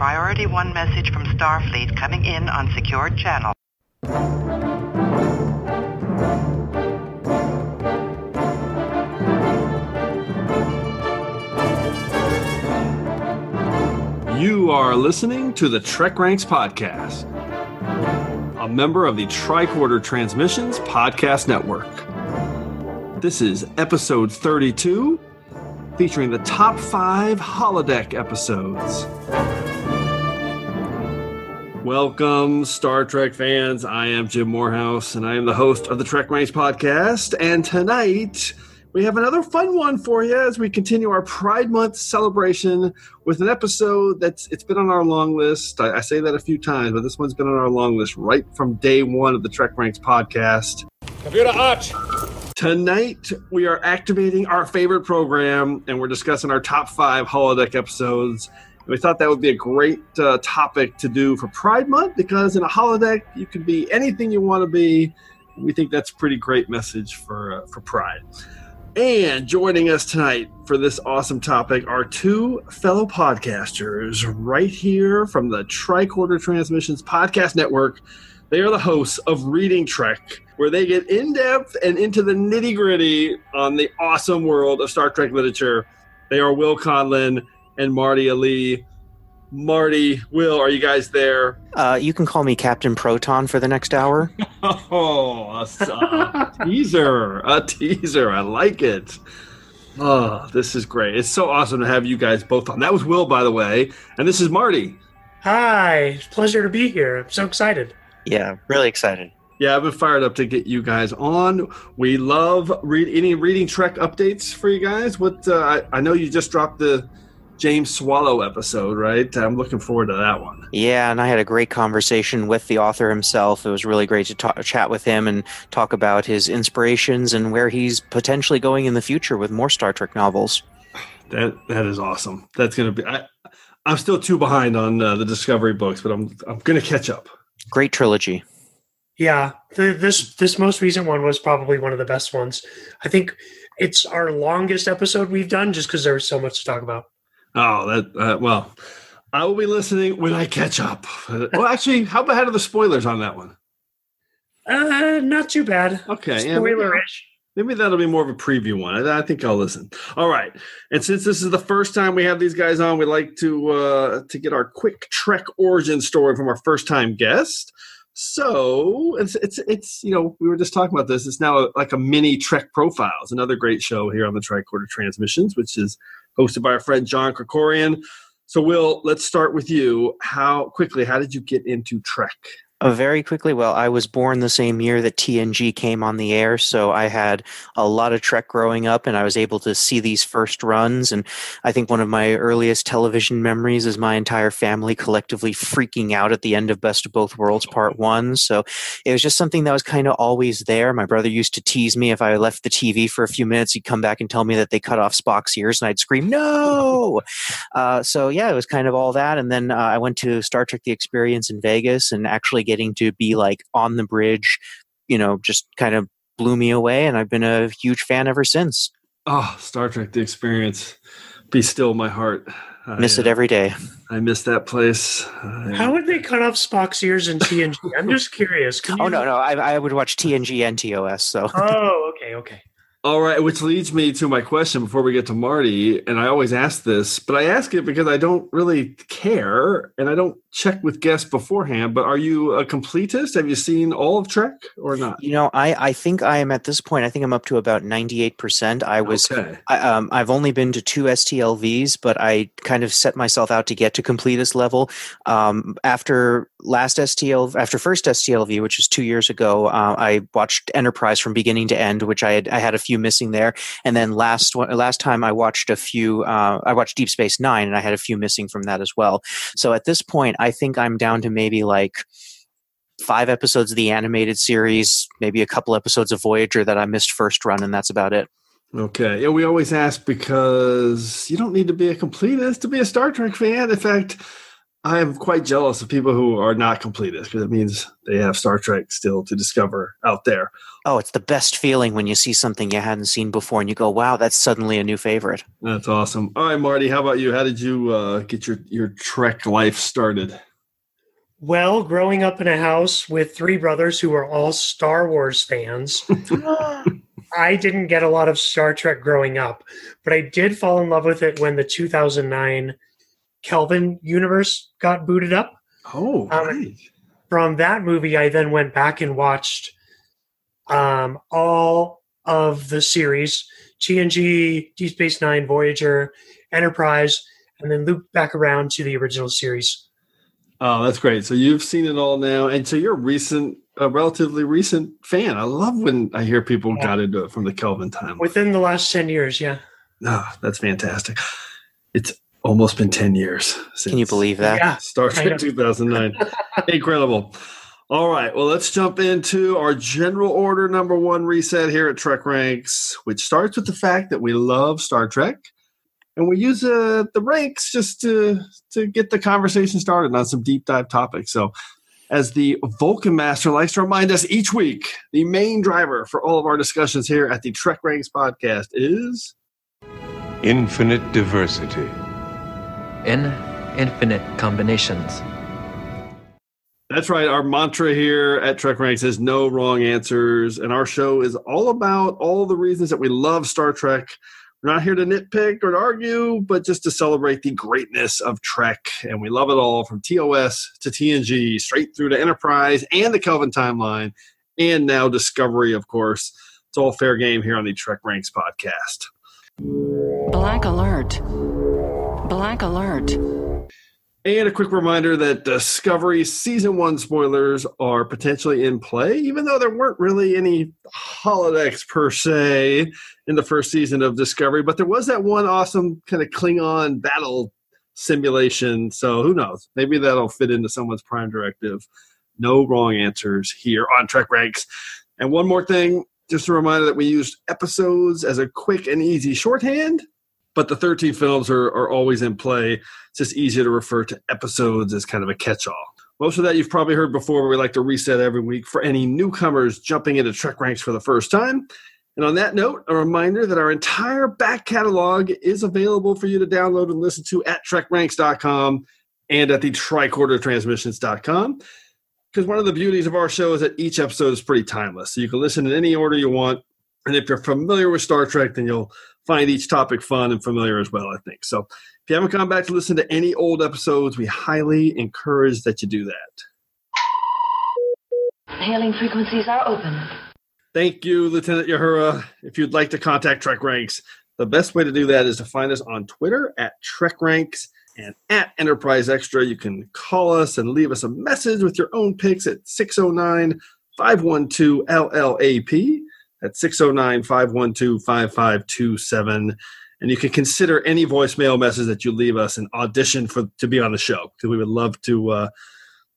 Priority 1 message from Starfleet coming in on secured channel. You are listening to the Trek Ranks Podcast, a member of the Tricorder Transmissions Podcast Network. This is episode 32, featuring the top five holodeck episodes. Welcome, Star Trek fans. I am Jim Morehouse, and I am the host of the Trek Ranks Podcast. And tonight, we have another fun one for you as we continue our Pride Month celebration with an episode that's it's been on our long list. I, I, say that a few times, but this one's been on our long list right from day one of the Trek Ranks podcast. Computer Arch. Tonight we are activating our favorite program and we're discussing our top five holodeck episodes. We thought that would be a great uh, topic to do for Pride Month because in a holodeck you can be anything you want to be. We think that's a pretty great message for uh, for Pride. And joining us tonight for this awesome topic are two fellow podcasters right here from the Tricorder Transmissions Podcast Network. They are the hosts of Reading Trek, where they get in depth and into the nitty gritty on the awesome world of Star Trek literature. They are Will Conlin and Marty Ali. Marty, Will, are you guys there? Uh, you can call me Captain Proton for the next hour. oh, a, a teaser. A teaser. I like it. Oh, this is great. It's so awesome to have you guys both on. That was Will, by the way. And this is Marty. Hi. Pleasure to be here. I'm so excited. Yeah, really excited. Yeah, I've been fired up to get you guys on. We love read any reading Trek updates for you guys. What uh, I, I know you just dropped the James Swallow episode, right? I'm looking forward to that one. Yeah, and I had a great conversation with the author himself. It was really great to talk, chat with him and talk about his inspirations and where he's potentially going in the future with more Star Trek novels. That that is awesome. That's going to be. I, I'm still too behind on uh, the Discovery books, but I'm I'm going to catch up. Great trilogy. Yeah, the, this this most recent one was probably one of the best ones. I think it's our longest episode we've done, just because there was so much to talk about. Oh, that uh, well, I will be listening when I catch up. well, actually, how ahead are the spoilers on that one? Uh, not too bad. Okay, spoilerish. Yeah, maybe that'll be more of a preview one. I, I, think I'll listen. All right, and since this is the first time we have these guys on, we'd like to uh, to get our quick Trek origin story from our first time guest. So it's it's it's you know we were just talking about this. It's now a, like a mini Trek profiles, another great show here on the Tricorder Transmissions, which is hosted by our friend John Krikorian. So, Will, let's start with you. How quickly? How did you get into Trek? Uh, very quickly. Well, I was born the same year that TNG came on the air, so I had a lot of Trek growing up, and I was able to see these first runs. And I think one of my earliest television memories is my entire family collectively freaking out at the end of Best of Both Worlds Part One. So it was just something that was kind of always there. My brother used to tease me if I left the TV for a few minutes, he'd come back and tell me that they cut off Spock's ears, and I'd scream no. uh, so yeah, it was kind of all that. And then uh, I went to Star Trek: The Experience in Vegas, and actually getting to be like on the bridge, you know, just kind of blew me away. And I've been a huge fan ever since. Oh, Star Trek The Experience. Be still my heart. Miss I, it uh, every day. I miss that place. I, How would they cut off Spock's ears in TNG? I'm just curious. Can oh you... no, no, I, I would watch TNG and TOS. So. Oh, okay, okay. All right, which leads me to my question before we get to Marty. And I always ask this, but I ask it because I don't really care and I don't check with guests beforehand. But are you a completist? Have you seen all of Trek or not? You know, I, I think I am at this point, I think I'm up to about 98%. I was, okay. I, um, I've only been to two STLVs, but I kind of set myself out to get to completist level. Um, after last STL, after first STLV, which was two years ago, uh, I watched Enterprise from beginning to end, which I had, I had a few few missing there. And then last one, last time I watched a few, uh, I watched Deep Space Nine, and I had a few missing from that as well. So at this point, I think I'm down to maybe like five episodes of the animated series, maybe a couple episodes of Voyager that I missed first run, and that's about it. Okay. Yeah, we always ask because you don't need to be a completist to be a Star Trek fan. In fact, I am quite jealous of people who are not completists because it means they have Star Trek still to discover out there. Oh, it's the best feeling when you see something you hadn't seen before and you go, wow, that's suddenly a new favorite. That's awesome. All right, Marty, how about you? How did you uh, get your, your Trek life started? Well, growing up in a house with three brothers who were all Star Wars fans, I didn't get a lot of Star Trek growing up, but I did fall in love with it when the 2009 Kelvin universe got booted up. Oh, Um, right. From that movie, I then went back and watched um, all of the series TNG, Deep Space Nine, Voyager, Enterprise, and then looped back around to the original series. Oh, that's great. So you've seen it all now, and so you're a recent, a relatively recent fan. I love when I hear people Yeah. got into it from the Kelvin time. Within the last 10 years, yeah. Ah, that's fantastic. It's almost been ten years. Since Can you believe that? Yeah. Star I. Trek 2009? Incredible. All right, well, let's jump into our general order number one reset here at Trek Ranks, which starts with the fact that we love Star Trek, and we use uh, the ranks just to to get the conversation started on some deep dive topics. So, as the Vulcan Master likes to remind us each week, the main driver for all of our discussions here at the Trek Ranks podcast is Infinite diversity. In infinite combinations. That's right. Our mantra here at Trek Ranks is no wrong answers. And our show is all about all the reasons that we love Star Trek. We're not here to nitpick or to argue, but just to celebrate the greatness of Trek. And we love it all from TOS to TNG, straight through to Enterprise and the Kelvin timeline, and now Discovery, of course. It's all fair game here on the Trek Ranks podcast. Black alert. Black alert. And a quick reminder that Discovery season one spoilers are potentially in play, even though there weren't really any holodecks per se in the first season of Discovery. But there was that one awesome kind of Klingon battle simulation. So who knows? Maybe that'll fit into someone's prime directive. No wrong answers here on Trek Ranks. And one more thing, just a reminder that we used episodes as a quick and easy shorthand, but the 13 films are, are always in play. It's just easier to refer to episodes as kind of a catch all. Most of that you've probably heard before, we like to reset every week for any newcomers jumping into Trek Ranks for the first time. And on that note, a reminder that our entire back catalog is available for you to download and listen to at trekranks.com and at the tricordertransmissions.com. Because one of the beauties of our show is that each episode is pretty timeless. So you can listen in any order you want. And if you're familiar with Star Trek, then you'll find each topic fun and familiar as well, I think. So if you haven't come back to listen to any old episodes, we highly encourage that you do that. Hailing frequencies are open. Thank you, Lieutenant Uhura. If you'd like to contact Trek Ranks, the best way to do that is to find us on Twitter at Trek Ranks and at Enterprise Extra. You can call us and leave us a message with your own picks at 609 512 LLAP. That's 609 512 5527. And you can consider any voicemail message that you leave us an audition for to be on the show because we would love to, uh,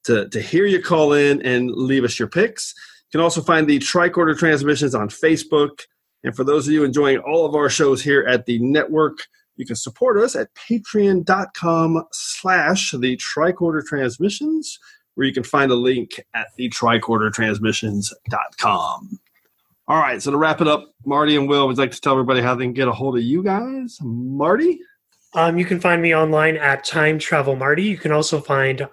to, to hear you call in and leave us your picks. You can also find the Tricorder Transmissions on Facebook. And for those of you enjoying all of our shows here at the network, you can support us at patreon.com slash the Tricorder Transmissions, where you can find a link at the tricordertransmissions.com. All right, so to wrap it up, Marty and Will would like to tell everybody how they can get a hold of you guys. Marty? Um, you can find me online at Time Travel Marty. You can also find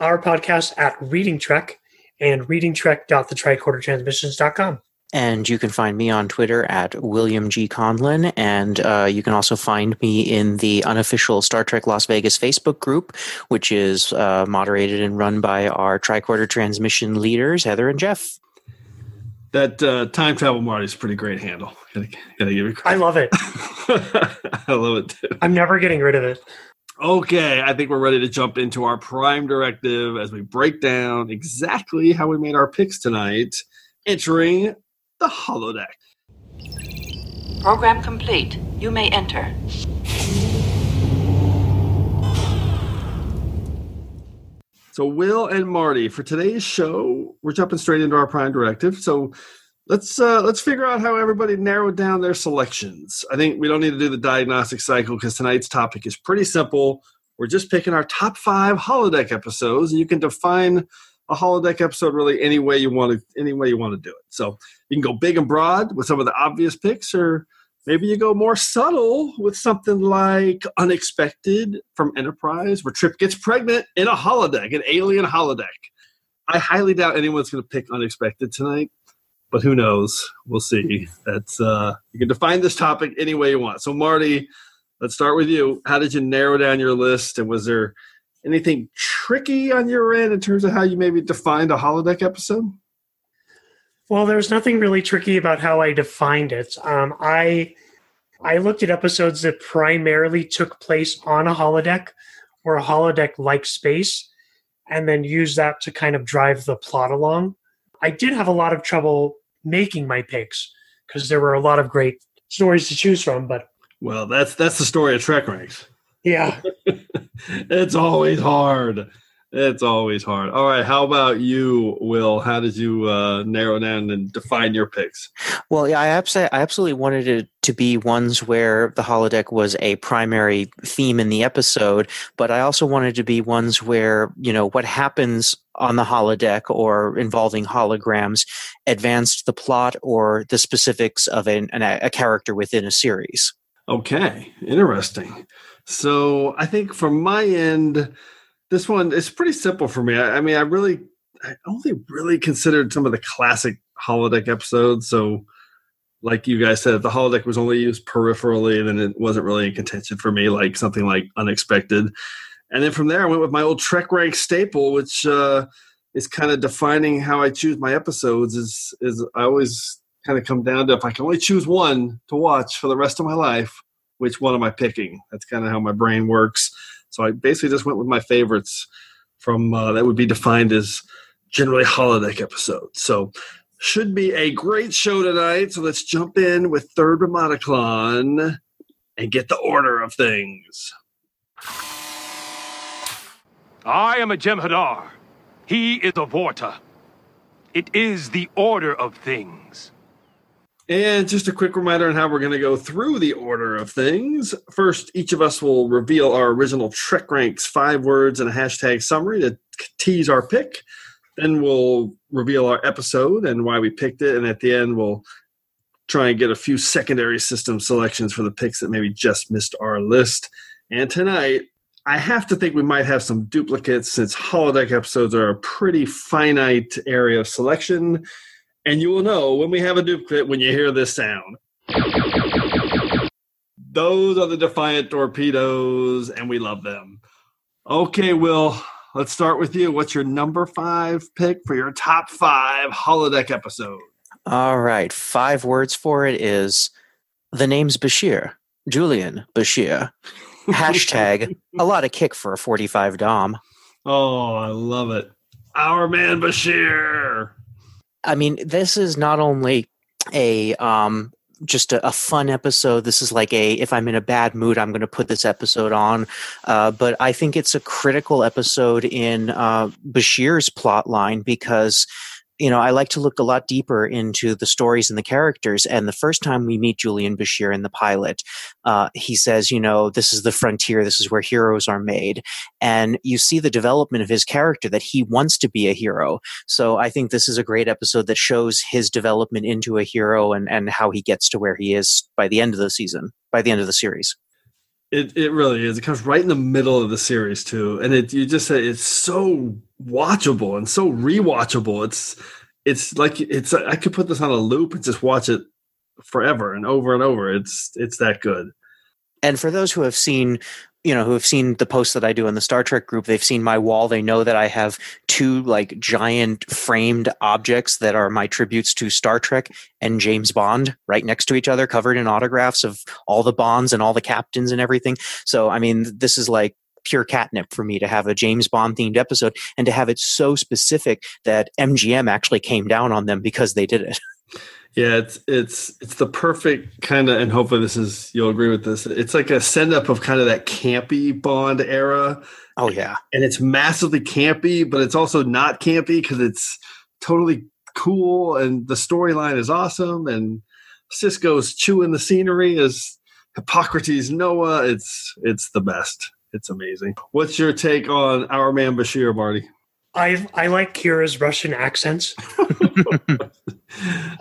our podcast at Reading Trek and readingtrek.thetricordertransmissions.com. And you can find me on Twitter at William G. Conlin. And uh, you can also find me in the unofficial Star Trek Las Vegas Facebook group, which is uh, moderated and run by our tricorder transmission leaders, Heather and Jeff. That uh, time travel Marty is a pretty great handle. Gotta, gotta give you I love it. I love it too. I'm never getting rid of it. Okay, I think we're ready to jump into our prime directive as we break down exactly how we made our picks tonight, entering the holodeck. Program complete. You may enter. So, Will and Marty, for today's show, we're jumping straight into our prime directive. So, let's uh, let's figure out how everybody narrowed down their selections. I think we don't need to do the diagnostic cycle because tonight's topic is pretty simple. we're just picking our top five holodeck episodes, and you can define a holodeck episode really any way you want to any way you want to do it. So you can go big and broad with some of the obvious picks, or maybe you go more subtle with something like unexpected from Enterprise, where Trip gets pregnant in a holodeck, an alien holodeck. I highly doubt anyone's going to pick unexpected tonight, but who knows? We'll see. That's uh, you can define this topic any way you want. So Marty, let's start with you. How did you narrow down your list, and was there anything tricky on your end in terms of how you maybe defined a holodeck episode? Well, there's nothing really tricky about how I defined it. Um, I I looked at episodes that primarily took place on a holodeck or a holodeck like space, and then used that to kind of drive the plot along. I did have a lot of trouble making my picks because there were a lot of great stories to choose from, but Well, that's that's the story of Trek Ranks. yeah, it's always hard. It's always hard. All right, how about you, Will? How did you uh, narrow down and define your picks? Well, yeah, I absolutely, I absolutely wanted it to be ones where the holodeck was a primary theme in the episode, but I also wanted to be ones where you know what happens on the holodeck or involving holograms advanced the plot or the specifics of an, an, a character within a series. Okay, interesting. So I think from my end, this one is pretty simple for me. I, I mean, I really, I only really considered some of the classic holodeck episodes. So, like you guys said, the holodeck was only used peripherally, then it wasn't really in contention for me. Like something like Unexpected, and then from there, I went with my old Trek rank staple, which uh, is kind of defining how I choose my episodes. Is is I always kind of come down to if I can only choose one to watch for the rest of my life, which one am I picking? That's kind of how my brain works. So I basically just went with my favorites from uh, that would be defined as generally holiday episodes. So should be a great show tonight. So let's jump in with Third Remata'Klan and get the order of things. I am a Jem'Hadar. He is a Vorta. It is the order of things. And just a quick reminder on how we're going to go through the order of things. First, each of us will reveal our original Trek Ranks five words and a hashtag summary to tease our pick. Then we'll reveal our episode and why we picked it. And at the end, we'll try and get a few secondary system selections for the picks that maybe just missed our list. And tonight, I have to think we might have some duplicates since holodeck episodes are a pretty finite area of selection. And you will know when we have a duplicate when you hear this sound. Those are the Defiant torpedoes, and we love them. Okay, Will, let's start with you. What's your number five pick for your top five holodeck episode? All right, five words for it is the name's Bashir, Julian Bashir. Hashtag a lot of kick for a 45 Dom. Oh, I love it. Our man Bashir. I mean, this is not only a um just a, a, fun episode. This is like a if I'm in a bad mood, I'm going to put this episode on. Uh, but I think it's a critical episode in uh, Bashir's plot line because you know, I like to look a lot deeper into the stories and the characters. And the first time we meet Julian Bashir in the pilot, uh, he says, you know, this is the frontier. This is where heroes are made. And you see the development of his character that he wants to be a hero. So I think this is a great episode that shows his development into a hero and, and how he gets to where he is by the end of the season, by the end of the series. It it really is. It comes right in the middle of the series too, and it you just say it's so watchable and so rewatchable. It's it's like it's I could put this on a loop and just watch it forever and over and over. It's it's that good. And for those who have seen you know who have seen the posts that I do in the Star Trek group, they've seen my wall. They know that I have two like giant framed objects that are my tributes to Star Trek and James Bond right next to each other, covered in autographs of all the Bonds and all the captains and everything. So I mean, this is like pure catnip for me to have a James Bond themed episode and to have it so specific that MGM actually came down on them because they did it. Yeah, it's it's it's the perfect kind of, and hopefully this is you'll agree with this. It's like a send up of kind of that campy Bond era. Oh yeah, and it's massively campy, but it's also not campy because it's totally cool, and the storyline is awesome, and Sisko's chewing the scenery as Hippocrates Noah. It's it's the best. It's amazing. What's your take on our man Bashir, Marty? I I like Kira's Russian accents.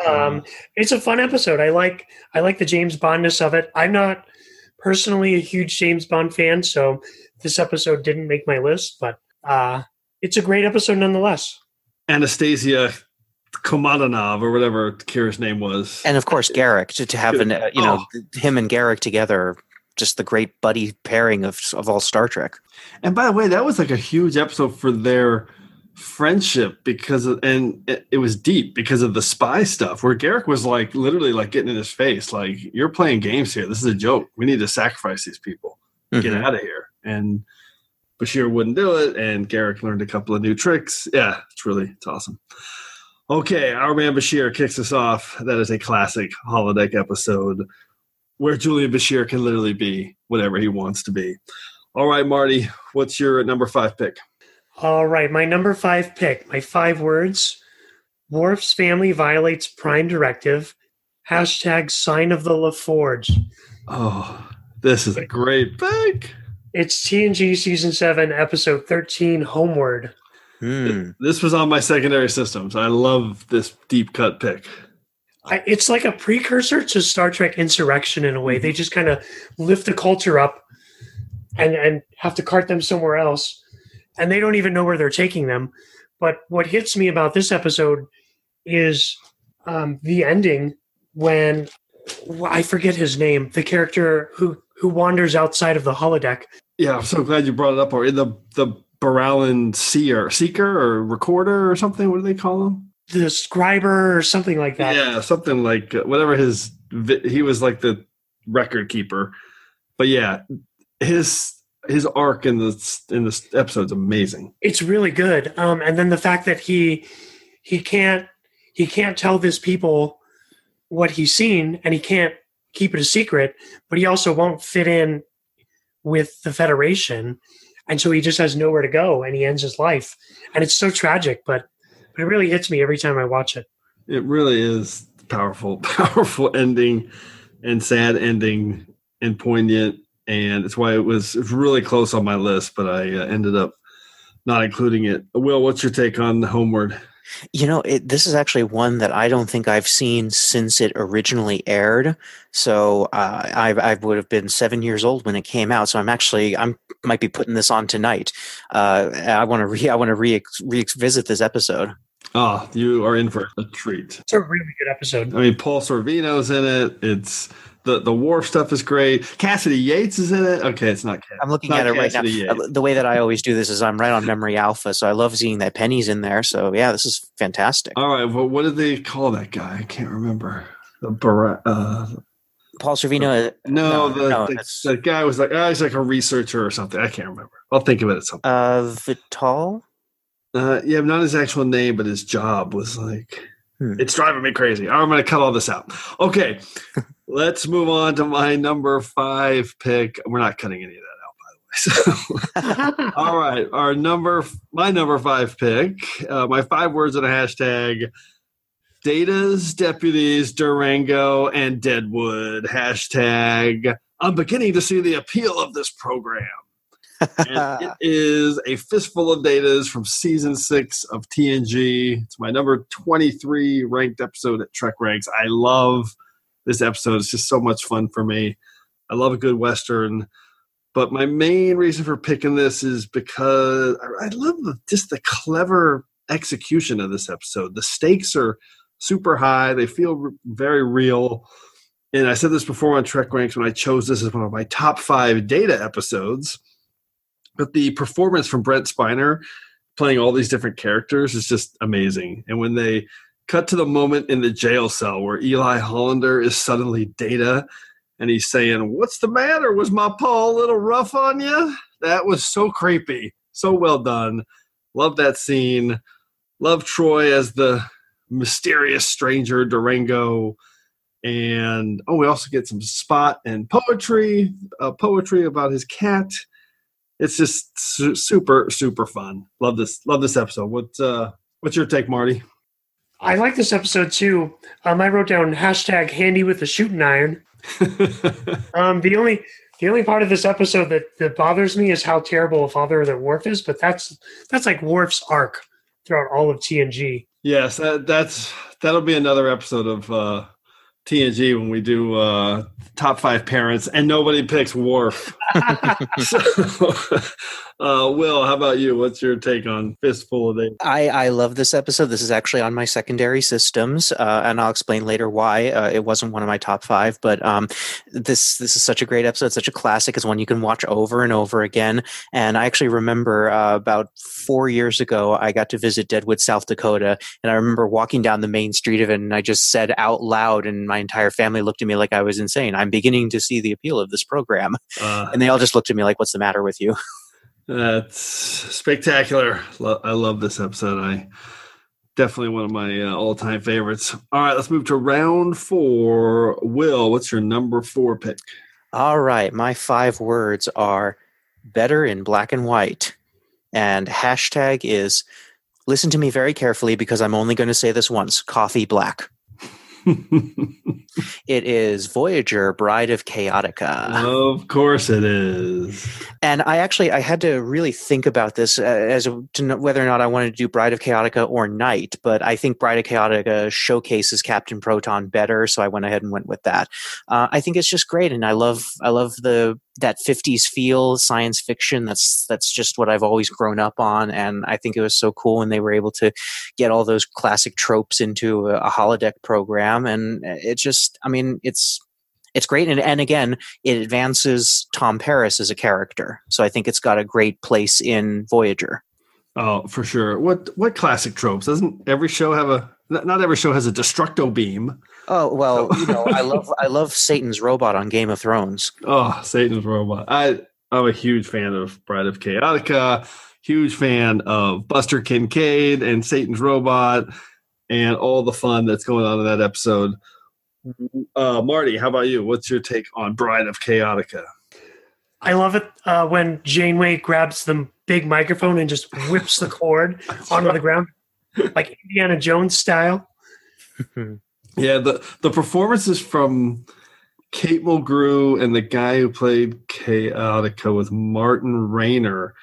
um, it's a fun episode. I like I like the James Bondness of it. I'm not personally a huge James Bond fan, so this episode didn't make my list, but uh, it's a great episode nonetheless. Anastasia Komananov or whatever Kira's name was. And of course, Garak to, to have an uh, you know Oh. him and Garak together, just the great buddy pairing of of all Star Trek. And by the way, that was like a huge episode for their friendship because of, and it, it was deep because of the spy stuff where Garak was like literally like getting in his face like you're playing games here. This is a joke. We need to sacrifice these people. Get Mhm. out of here. And Bashir wouldn't do it and Garak learned a couple of new tricks. Yeah it's really it's awesome. Okay our man Bashir kicks us off. That is a classic holodeck episode where Julian Bashir can literally be whatever he wants to be. All right Marty what's your number five pick All right, my number five pick, my five words. Worf's family violates Prime Directive. Hashtag sign of the LaForge. Oh, this is a great pick. It's TNG season seven, episode thirteen, Homeward. Hmm. This was on my secondary systems. I love this deep cut pick. I, it's like a precursor to Star Trek Insurrection in a way. They just kind of lift the culture up and and have to cart them somewhere else, and they don't even know where they're taking them. But what hits me about this episode is um, the ending when well, I forget his name, the character who who wanders outside of the holodeck. Yeah, I'm so glad you brought it up. Or the the Boraalan seer, seeker, or recorder, or something. What do they call him? The scriber or something like that. Yeah, something like uh, whatever his. He was like the record keeper, but yeah, his his arc in this in this episode's amazing. it's really good um and then the fact that he he can't he can't tell this people what he's seen and he can't keep it a secret but he also won't fit in with the federation and so he just has nowhere to go and he ends his life and it's so tragic but but it really hits me every time i watch it It really is powerful, powerful ending, and sad ending, and poignant. And it's why it was really close on my list, but I uh, ended up not including it. Will, what's your take on the Homeward? You know, it, this is actually one that I don't think I've seen since it originally aired. So uh, I, I would have been seven years old when it came out. So I'm actually I'm might be putting this on tonight. Uh, I want to re I want to re revisit this episode. Oh, you are in for a treat. it's a really good episode I mean, Paul Sorvino's in it. It's the the war stuff is great. Cassidy Yates is in it. Okay, it's not. Cassidy. I'm looking at it right now. Yates. The way that I always do this is I'm right on Memory Alpha, so I love seeing that Penny's in there. So yeah, this is fantastic. All right. Well, what did they call that guy? I can't remember. The Bar- uh, Paul Sorvino. uh, no, No, the, no, the, the guy was like, oh, he's like a researcher or something. I can't remember. I'll think of it at some point. Uh, Vital. Uh, yeah, not his actual name, but his job was like, Hmm. it's driving me crazy. I'm going to cut all this out. Okay, let's move on to my number five pick. We're not cutting any of that out, by the way. So, all right, our number, my number five pick, uh, my five words in a hashtag. Data's deputies, Durango, and Deadwood. Hashtag. I'm beginning to see the appeal of this program it is a fistful of datas from season six of TNG. It's my number 23 ranked episode at Trek Ranks. I love this episode. It's just so much fun for me. I love a good Western. But my main reason for picking this is because I, love the, just the clever execution of this episode. The stakes are super high, they feel very real. And I said this before on Trek Ranks when I chose this as one of my top five data episodes but the performance from Brent Spiner playing all these different characters is just amazing. And when they cut to the moment in the jail cell where Eli Hollander is suddenly Data and he's saying, What's the matter? Was my paw a little rough on you? That was so creepy. So well done. Love that scene. Love Troi as the mysterious stranger Durango. And oh, we also get some spot and poetry, uh, poetry about his cat it's just su- super super fun. Love this love this episode. What uh what's your take, Marty? I like this episode too um i wrote down hashtag handy with the shooting iron Um, the only The only part of this episode that, that bothers me is how terrible a father that Worf is, but that's that's like Worf's arc throughout all of TNG. Yes, that, that's that'll be another episode of uh, TNG when we do uh, top five parents, and nobody picks Worf. so, uh, Will, how about you? What's your take on Fistful of Datas? I, I love this episode. This is actually on my secondary systems, uh, and I'll explain later why uh, it wasn't one of my top five. But um, this this is such a great episode, such a classic. It's one you can watch over and over again. And I actually remember uh, about four years ago, I got to visit Deadwood, South Dakota, and I remember walking down the main street of it, and I just said out loud, and my entire family looked at me like I was insane. I'm beginning to see the appeal of this program, Uh, and they all just looked at me like, "What's the matter with you?" That's spectacular. I love this episode. I definitely one of my uh, all-time favorites. All right, let's move to round four. Will, what's your number four pick? All right, my five words are better in black and white. And hashtag is listen to me very carefully because I'm only going to say this once coffee black. It is Voyager, Bride of Chaotica. of course, it is. And I actually I had to really think about this uh, as a, to know whether or not I wanted to do Bride of Chaotica or Night. But I think Bride of Chaotica showcases Captain Proton better, so I went ahead and went with that. Uh, I think it's just great, and I love I love the that 50s feel science fiction that's that's just what I've always grown up on and I think it was so cool when they were able to get all those classic tropes into a, a holodeck program and it just I mean it's it's great and, and again it advances Tom Paris as a character so I think it's got a great place in Voyager Oh, for sure. What what classic tropes? Doesn't every show have a? Not not every show has a destructo beam. Oh well, you know, I love I love Satan's robot on Game of Thrones. Oh, Satan's robot. I I'm a huge fan of Bride of Chaotica. Huge fan of Buster Kincaid and Satan's robot, and all the fun that's going on in that episode. Uh, Marty, how about you? What's your take on Bride of Chaotica? I love it uh, when Janeway grabs the big microphone and just whips the cord onto the ground, like Indiana Jones style. Yeah, the the performances from Kate Mulgrew and the guy who played Chaotica with Martin Rayner,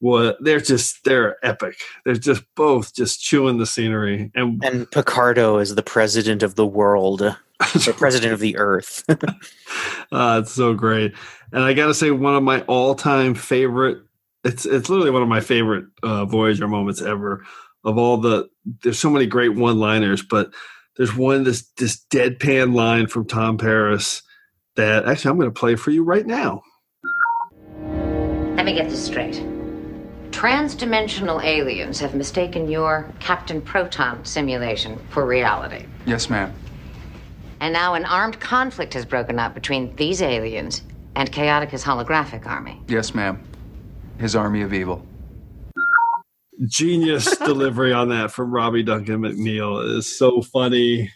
what they're just they're epic. They're just both just chewing the scenery and And Picardo is the president of the world, the president of the earth. uh, it's so great. And I got to say, one of my all-time favorite. It's it's literally one of my favorite uh, Voyager moments ever. Of all the, there's so many great one-liners, but there's one this this deadpan line from Tom Paris that actually I'm going to play for you right now. Let me get this straight. Transdimensional aliens have mistaken your Captain Proton simulation for reality. Yes, ma'am. And now an armed conflict has broken out between these aliens and Chaotica's holographic army. Yes, ma'am. His army of evil. Genius delivery on that from Robbie Duncan McNeill It is so funny.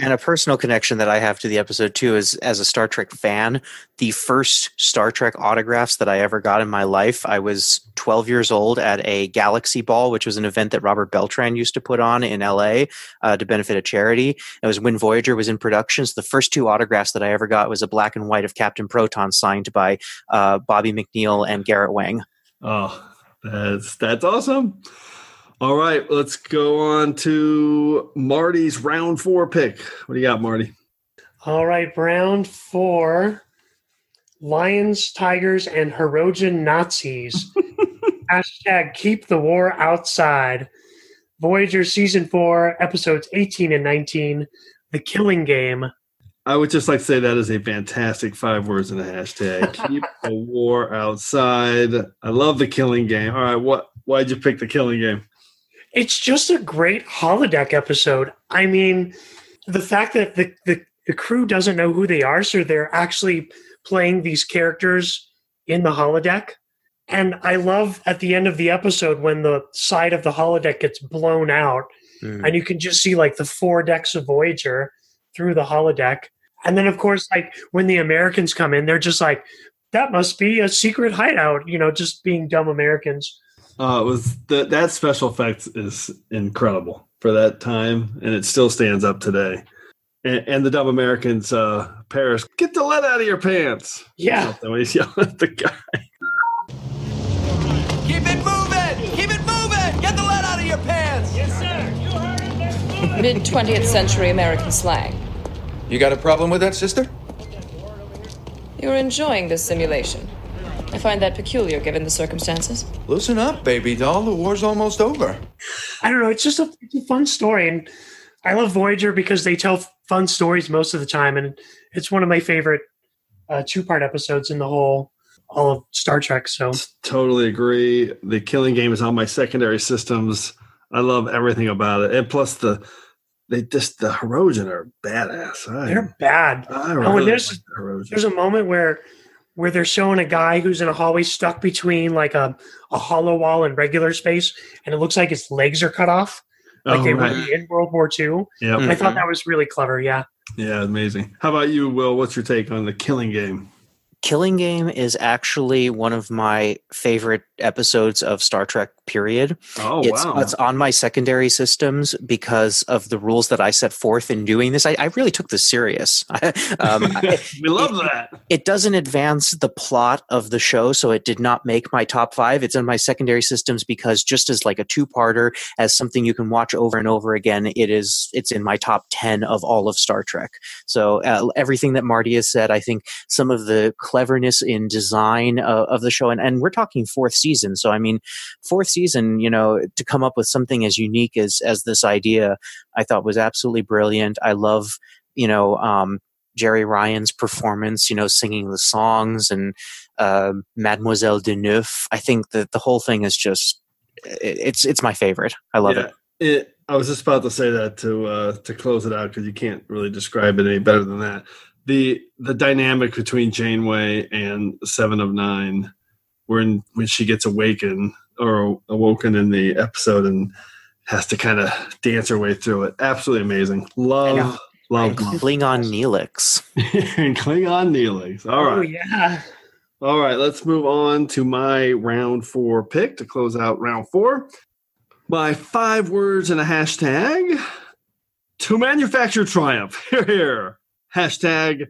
And a personal connection that I have to the episode too is as a Star Trek fan, the first Star Trek autographs that I ever got in my life, I was 12 years old at a Galaxy Ball, which was an event that Robert Beltran used to put on in LA uh, to benefit a charity. It was when Voyager was in production. So the first two autographs that I ever got was a black and white of Captain Proton signed by uh, Bobby McNeill and Garrett Wang. Oh, that's that's awesome. All right, let's go on to Marty's round four pick. What do you got, Marty? All right, round four Lions, Tigers, and Hirogen Nazis. Hashtag keep the war outside. Voyager season four, episodes 18 and 19, The Killing Game. I would just like to say that is a fantastic five words in a hashtag. Keep the war outside. I love the killing game. All right, what why'd you pick the killing game? It's just a great holodeck episode. I mean, the fact that the, the, the crew doesn't know who they are, so they're actually playing these characters in the holodeck. And I love at the end of the episode when the side of the holodeck gets blown out Mm. and you can just see like the four decks of Voyager through the holodeck. And then, of course, like when the Americans come in, they're just like, that must be a secret hideout, you know, just being dumb Americans. Uh, it was the, that special effects is incredible for that time, and it still stands up today. and, and the dumb Americans, uh, Paris, get the lead out of your pants. Yeah. When he's yelling at the guy. Keep it moving! Keep it moving! Get the lead out of your pants! Yes, sir. Mid 20th century American slang. You got a problem with that, sister? You're enjoying this simulation. I find that peculiar given the circumstances. Loosen up, baby doll. The war's almost over. I don't know. It's just a, it's a fun story, and I love Voyager because they tell fun stories most of the time, and it's one of my favorite uh, two-part episodes in the whole all of Star Trek. So Totally agree. The Killing Game is on my secondary systems. I love everything about it, and plus the they just the Hirogen are badass. I, they're bad. I Oh, and there's like the there's a moment where where they're showing a guy who's in a hallway stuck between like a, a hollow wall and regular space, and it looks like his legs are cut off, like Oh, they right. would be in World War II. Yep. I thought mm-hmm. that was really clever. Yeah. Yeah, amazing. How about you, Will? What's your take on the Killing Game? Killing Game is actually one of my favorite episodes of Star Trek. Period. Oh, it's, wow. It's on my secondary systems because of the rules that I set forth in doing this. I, I really took this serious. um, we love that. it doesn't advance the plot of the show, so it did not make my top five. It's in my secondary systems because just as like a two-parter, as something you can watch over and over again, it is it's in my top ten of all of Star Trek. So uh, everything that Marty has said, I think some of the cleverness in design uh, of the show, and, and we're talking fourth season. So I mean, fourth season, you know, to come up with something as unique as as this idea, I thought was absolutely brilliant. I love, you know, um, Jeri Ryan's performance, you know, singing the songs and uh, Mademoiselle de Neuf. I think that the whole thing is just it, it's it's my favorite. I love Yeah. it. It, I was just about to say that to uh, to close it out because you can't really describe it any better than that. The the dynamic between Janeway and Seven of Nine, when when she gets awakened or awoken in the episode and has to kind of dance her way through it, absolutely amazing. Love, love, And love. Klingon Neelix. and Klingon Neelix. All Oh yeah. All right, let's move on to my round four pick to close out round four. My five words and a hashtag to manufacture triumph. Here, here. Hashtag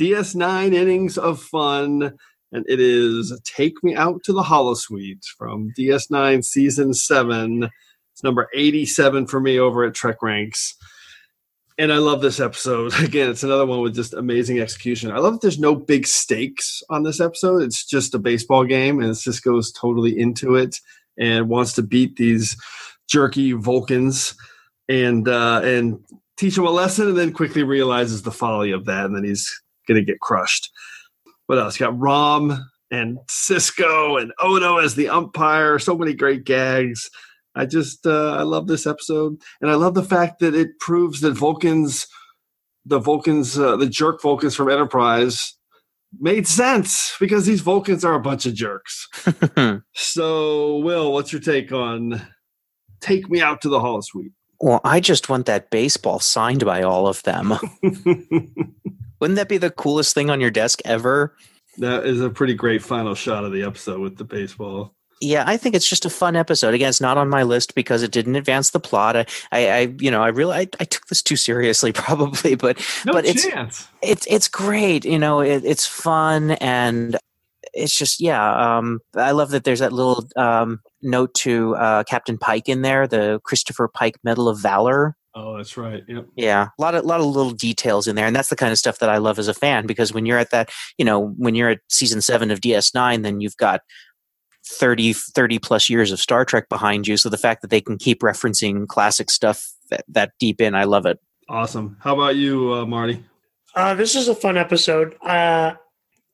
DS9 innings of fun. And it is Take Me Out to the Holosuite from DS9 season seven. It's number 87 for me over at Trek Ranks. And I love this episode. Again, it's another one with just amazing execution. I love that there's no big stakes on this episode. It's just a baseball game, and Sisko's totally into it and wants to beat these jerky Vulcans and uh, and teach them a lesson, and then quickly realizes the folly of that, and then he's gonna get crushed. What else? You got Rom and Sisko and Odo as the umpire. So many great gags. I just uh, I love this episode, and I love the fact that it proves that Vulcans, the Vulcans, uh, the jerk Vulcans from Enterprise, made sense because these Vulcans are a bunch of jerks. so, Will, what's your take on "Take Me Out to the Holosuite"? Well, I just want that baseball signed by all of them. Wouldn't that be the coolest thing on your desk ever? That is a pretty great final shot of the episode with the baseball. Yeah, I think it's just a fun episode. Again, it's not on my list because it didn't advance the plot. I, I, I you know, I really, I, I took this too seriously, probably, but No but it's it's it's great. You know, it, it's fun and it's just yeah. Um, I love that there's that little um, note to uh, Captain Pike in there, the Christopher Pike Medal of Valor. Oh, that's right. Yep. Yeah, a lot of lot of little details in there, and that's the kind of stuff that I love as a fan. Because when you're at that, you know, when you're at season seven of DS9, then you've got 30, 30 plus years of Star Trek behind you. So the fact that they can keep referencing classic stuff that, that deep in, I love it. Awesome. How about you, uh, Marty? Uh, this is a fun episode. Uh,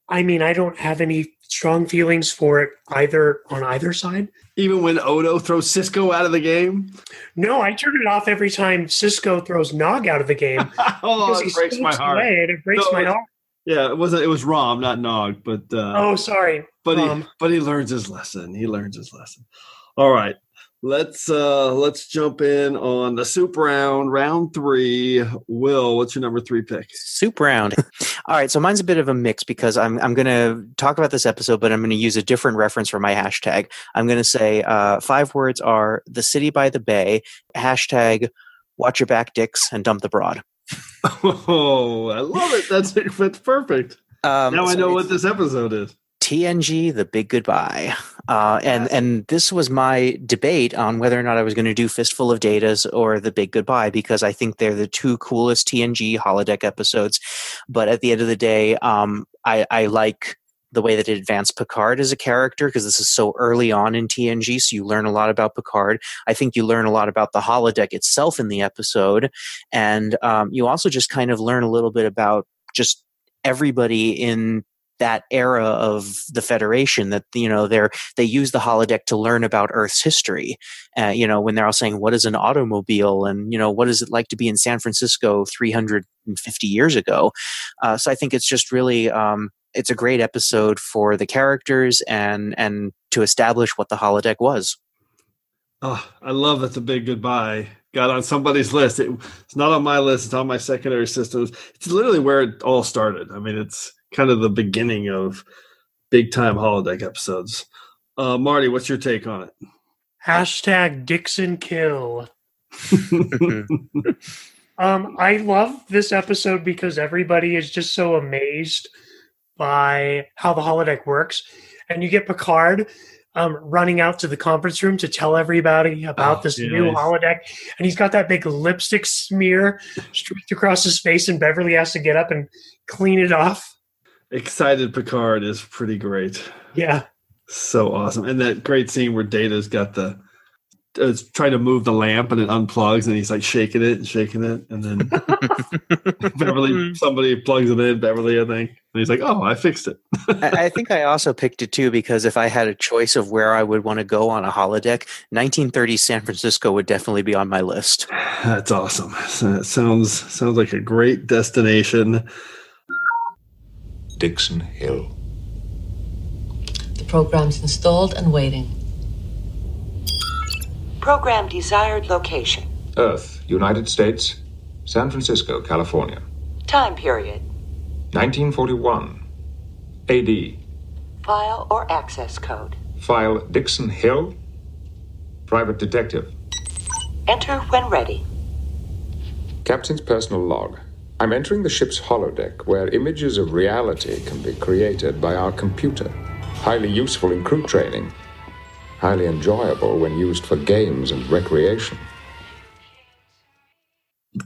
I mean, I don't have any strong feelings for it either on either side. Even when Odo throws Sisko out of the game? No, I turn it off every time Sisko throws Nog out of the game. oh, because it breaks my heart. away it breaks No, my heart. Yeah, it wasn't. It was Rom, not Nog. But uh, Oh, sorry. but he but he learns his lesson. He learns his lesson. All right, let's uh let's jump in on the soup round, round three. Will, what's your number three pick? Soup round. All right, so mine's a bit of a mix because I'm I'm going to talk about this episode, but I'm going to use a different reference for my hashtag. I'm going to say uh, five words are the city by the bay, hashtag watch your back dicks and dump the broad. Oh, I love it. That's that's perfect. Um, now I know what this episode is. TNG: The Big Goodbye, uh, and and this was my debate on whether or not I was going to do Fistful of Datas or The Big Goodbye because I think they're the two coolest TNG holodeck episodes. But at the end of the day, um, I, I like the way that it advanced Picard as a character because this is so early on in TNG, so you learn a lot about Picard. I think you learn a lot about the holodeck itself in the episode, and um, you also just kind of learn a little bit about just everybody in that era of the Federation that you know they're they use the holodeck to learn about Earth's history. Uh, you know when they're all saying what is an automobile and you know what is it like to be in San Francisco 350 years ago. Uh, so I think it's just really um, it's a great episode for the characters and and to establish what the holodeck was. Oh, I love that the big goodbye got on somebody's list. It, it's not on my list. It's on my secondary systems. It's literally where it all started. I mean, it's kind of the beginning of big time holodeck episodes. Uh, Marty, what's your take on it? Hashtag Dixon Hill. um, I love this episode because everybody is just so amazed by how the holodeck works, and you get Picard um, running out to the conference room to tell everybody about Oh, this yeah, new nice. holodeck, and he's got that big lipstick smear streaked across his face, and Beverly has to get up and clean it off. Excited Picard is pretty great. Yeah. So awesome. And that great scene where Data's got the uh, is trying to move the lamp and it unplugs and he's like shaking it and shaking it and then Beverly somebody plugs it in, Beverly, I think. And he's like, Oh, I fixed it. I, I think I also picked it too because if I had a choice of where I would want to go on a holodeck, 1930 San Francisco would definitely be on my list. That's awesome. So That sounds sounds like a great destination. Dixon Hill. The program's installed and waiting. Program desired location. Earth, United States, San Francisco, California. Time period. 1941. AD. File or access code. File Dixon Hill. Private Detective. Enter when ready. Captain's personal log. I'm entering the ship's holodeck where images of reality can be created by our computer. Highly useful in crew training. Highly enjoyable when used for games and recreation.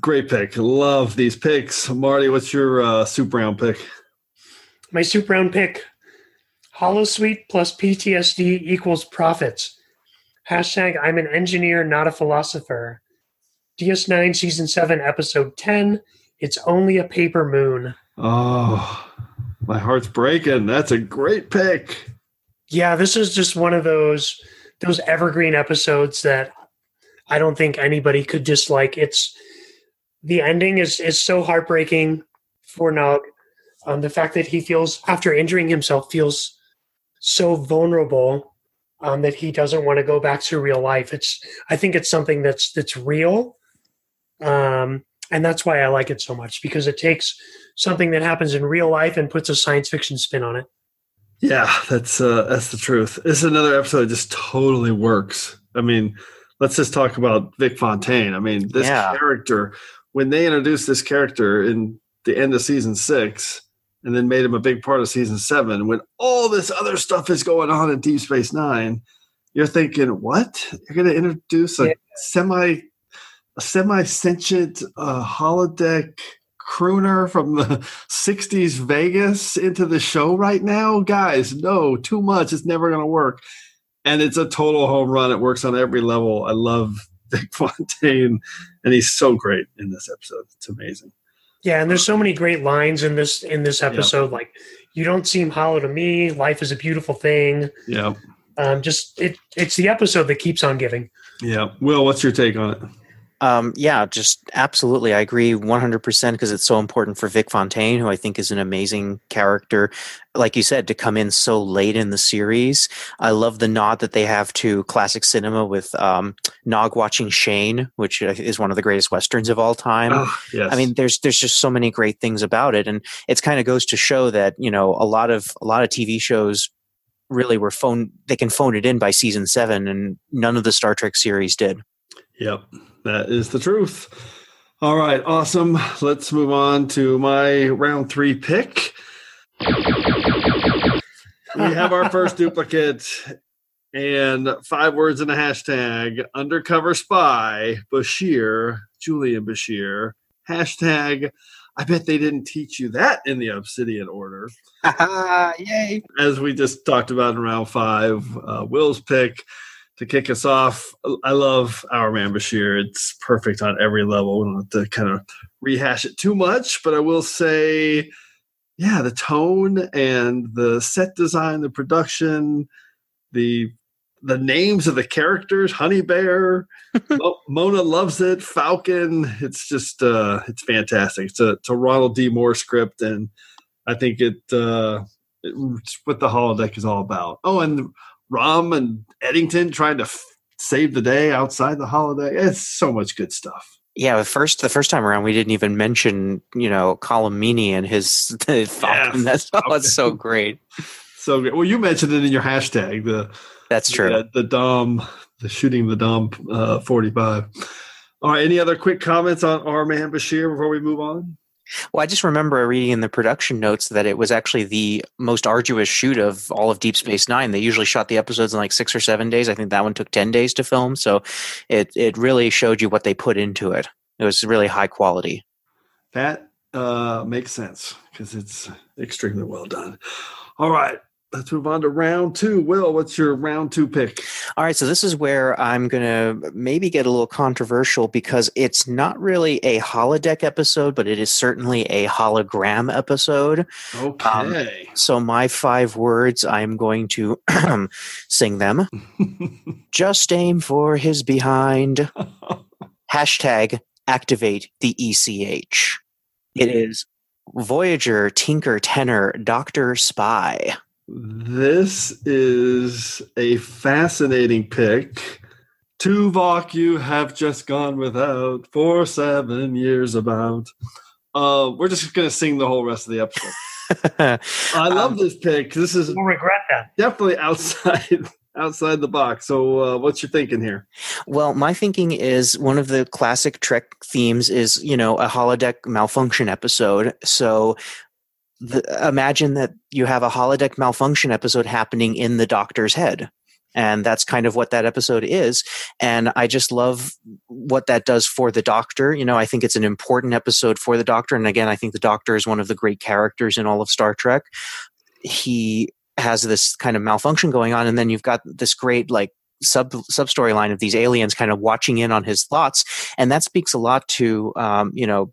Great pick. Love these picks. Marty, what's your uh, super round pick? My super round pick Holosuite plus PTSD equals profits. Hashtag I'm an engineer, not a philosopher. DS9 Season 7, Episode 10. It's only a paper moon. Oh, my heart's breaking. That's a great pick. Yeah, this is just one of those those evergreen episodes that I don't think anybody could dislike. It's the ending is is so heartbreaking for Nog. Um, the fact that he feels after injuring himself feels so vulnerable um, that he doesn't want to go back to real life. It's I think it's something that's that's real, um, and that's why I like it so much because it takes something that happens in real life and puts a science fiction spin on it. Yeah, that's uh, that's the truth. This is another episode that just totally works. I mean, let's just talk about Vic Fontaine. I mean, this Yeah. character when they introduced this character in the end of season six, and then made him a big part of season seven. When all this other stuff is going on in Deep Space Nine, you're thinking, "What? You're going to introduce a Yeah. semi, a semi sentient uh, holodeck crooner from the 60s Vegas into the show right now? Guys, no, too much. It's never going to work. And it's a total home run. It works on every level. I love Vic Fontaine, and he's so great in this episode. It's amazing. Yeah, and there's so many great lines in this in this episode. Like, you don't seem hollow to me. Life is a beautiful thing. Yeah. Um, just it it's the episode that keeps on giving. Yeah. Will, what's your take on it? Um, yeah, just absolutely. I agree 100% because it's so important for Vic Fontaine, who I think is an amazing character. Like you said, to come in so late in the series. I love the nod that they have to classic cinema with um, Nog watching Shane, which is one of the greatest westerns of all time. Oh, yes. I mean, there's there's just so many great things about it, and it's kind of goes to show that you know a lot of a lot of TV shows really were phone they can phone it in by season seven, and none of the Star Trek series did. Yep, that is the truth. All right, awesome. Let's move on to my round three pick. We have our first duplicate and five words in a hashtag undercover spy Bashir, Julian Bashir. Hashtag, I bet they didn't teach you that in the Obsidian order. Yay. As we just talked about in round five, uh, Will's pick to kick us off. I love Our Man Bashir. It's perfect on every level. We don't have to kind of rehash it too much, but I will say, yeah, the tone and the set design, the production, the the names of the characters, Honey Bare, Mo- Mona Luvsitt, Falcon. It's just uh it's fantastic. It's a, it's a Ronald D. Moore script, and I think it uh it's what the holodeck is all about. Oh, and Rom and Eddington trying to f- save the day outside the holiday. It's so much good stuff. Yeah, the first the first time around, we didn't even mention you know Colomini and his the Falcon. That's oh, that's so great. So good. Well, you mentioned it in your hashtag. The That's true. The, the Dom, the shooting the Dom uh, forty five. All right. Any other quick comments on our man Bashir before we move on? Well, I just remember reading in the production notes that it was actually the most arduous shoot of all of Deep Space Nine. They usually shot the episodes in like six or seven days. I think that one took ten days to film. So it it really showed you what they put into it. It was really high quality. That uh, makes sense because it's extremely well done. All right. Let's move on to round two. Will, what's your round two pick? All right, so this is where I'm going to maybe get a little controversial because it's not really a holodeck episode, but it is certainly a hologram episode. Okay. Um, so my five words, I'm going to sing them. Just aim for his behind. Hashtag activate the ECH. It is Voyager, Tinker, Tenor, Doctor, Spy. This is a fascinating pick. Tuvok, you have just gone without for seven years about. Uh, we're just going to sing the whole rest of the episode. I love um, this pick. This is we'll regret that. Definitely outside outside the box. So, uh, what's your thinking here? Well, my thinking is one of the classic Trek themes is you know a holodeck malfunction episode. So the, imagine that you have a holodeck malfunction episode happening in the doctor's head. And that's kind of what that episode is. And i just love what that does for the doctor. You know i think it's an important episode for the doctor. And again i think the doctor is one of the great characters in all of star trek. He has this kind of malfunction going on. And then you've got this great like sub sub storyline of these aliens kind of watching in on his thoughts. And that speaks a lot to um, you know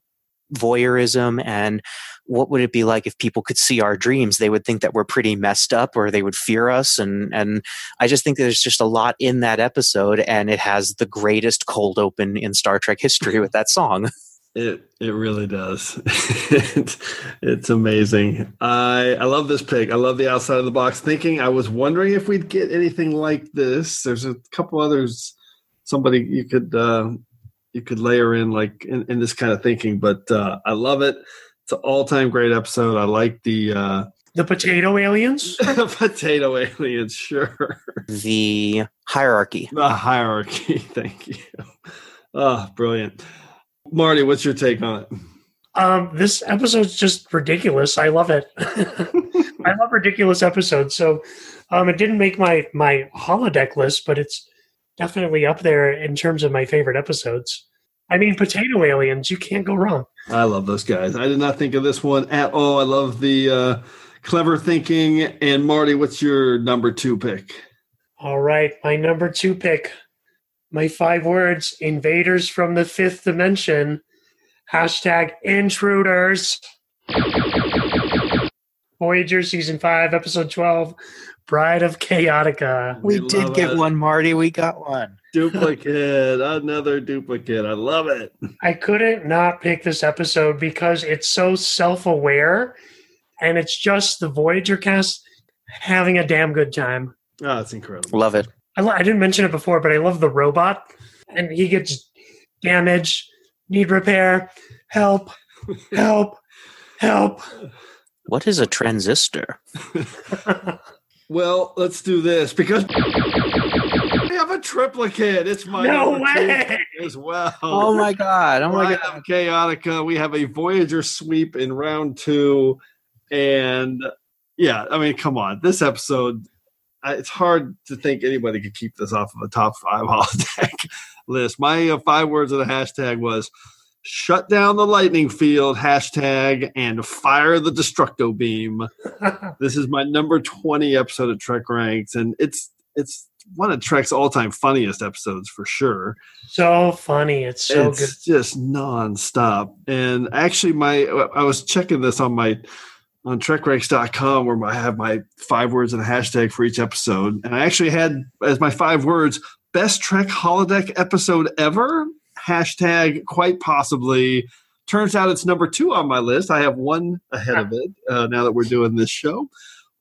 voyeurism and what would it be like if people could see our dreams they would think that we're pretty messed up or they would fear us and and i just think there's just a lot in that episode and it has the greatest cold open in star trek history with that song It it really does. it's, amazing. I I love this pick. I love the outside of the box thinking. I was wondering if we'd get anything like this. There's a couple others. Somebody you could uh, you could layer in like in, in this kind of thinking, but uh, I love it. It's an all time great episode. I like the uh, the potato aliens. potato aliens, sure. The hierarchy. The hierarchy. Thank you. Oh, brilliant. Marty, what's your take on it? Um, this episode's just ridiculous. I love it. I love ridiculous episodes. So um, it didn't make my my holodeck list, but it's definitely up there in terms of my favorite episodes. I mean, potato aliens, you can't go wrong. I love those guys. I did not think of this one at all. I love the uh, clever thinking. And Marty, what's your number two pick? All right, my number two pick. My five words invaders from the fifth dimension. Hashtag intruders. Voyager season five, episode 12, Bride of Chaotica. We, we did get it. one, Marty. We got one. Duplicate. another duplicate. I love it. I couldn't not pick this episode because it's so self aware and it's just the Voyager cast having a damn good time. Oh, it's incredible. Love it. I, lo- I didn't mention it before, but I love the robot and he gets damage, need repair, help, help, help. What is a transistor? well, let's do this because we have a triplicate. It's my No way! as well. Oh my god! Oh my Bride god! of Chaotica. We have a Voyager sweep in round two, and yeah, I mean, come on, this episode. I- It's hard to think anybody could keep this off of a top five holodeck list. My uh, five words of the hashtag was "shut down the lightning field" hashtag and fire the destructo beam. this is my number twenty episode of Trek Ranks, and it's it's one of Trek's all time funniest episodes for sure so funny. It's so it's good. just nonstop. And actually, my I was checking this on my on trekranks.com where I have my five words and a hashtag for each episode. And I actually had as my five words best Trek holodeck episode ever. Hashtag quite possibly. Turns out it's number two on my list. I have one ahead of it uh, now that we're doing this show.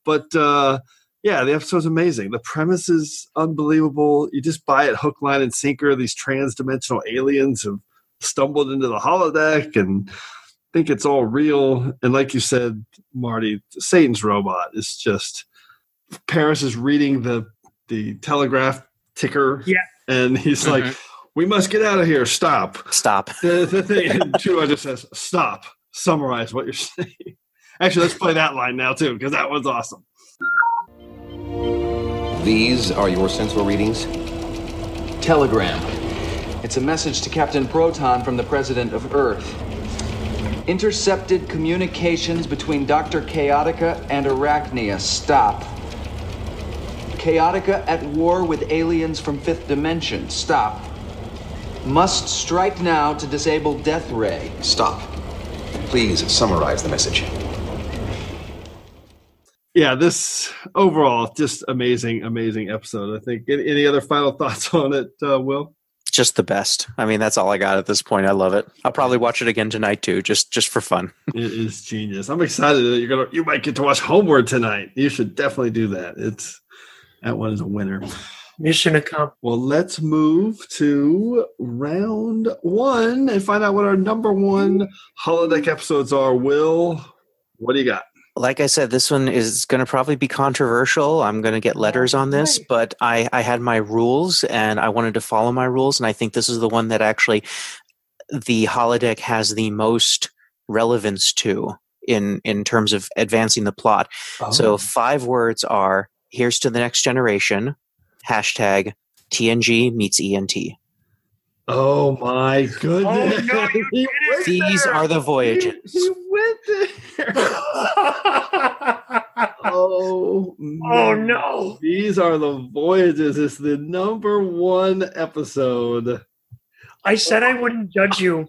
But uh, yeah, the episode's amazing. The premise is unbelievable. You just buy it hook, line, and sinker. These trans-dimensional aliens have stumbled into the holodeck and think it's all real. And like you said, Marty, Satan's robot is just Paris is reading the the telegraph ticker. Yeah. And he's like, mm-hmm. We must get out of here. Stop. Stop. The, the thing and Chua just says, Stop. Summarize what you're saying. Actually, let's play that line now too, because that was awesome. These are your sensor readings? Telegram. It's a message to Captain Proton from the President of Earth. Intercepted communications between Dr. Chaotica and Arachnia. Stop. Chaotica at war with aliens from Fifth Dimension. Stop. Must strike now to disable Death Ray. Stop. Please summarize the message. Yeah, this overall just amazing, amazing episode. I think. Any, any other final thoughts on it, uh, Will? Just the best. I mean, that's all I got at this point. I love it. I'll probably watch it again tonight too, just just for fun. It is genius. I'm excited that you're gonna you might get to watch Homeward tonight. You should definitely do that. It's that one is a winner. Mission accomplished. Well, let's move to round one and find out what our number one holodeck episodes are. Will, what do you got? Like I said, this one is going to probably be controversial. I'm going to get letters on this, but I, I had my rules and I wanted to follow my rules. And I think this is the one that actually the holodeck has the most relevance to in, in terms of advancing the plot. So Oh. five words are here's to the next generation, hashtag TNG meets ENT. Oh my oh, goodness! These are the voyages. He went there. oh, Oh, no. These are the voyages. It's the number one episode. I said I wouldn't judge you,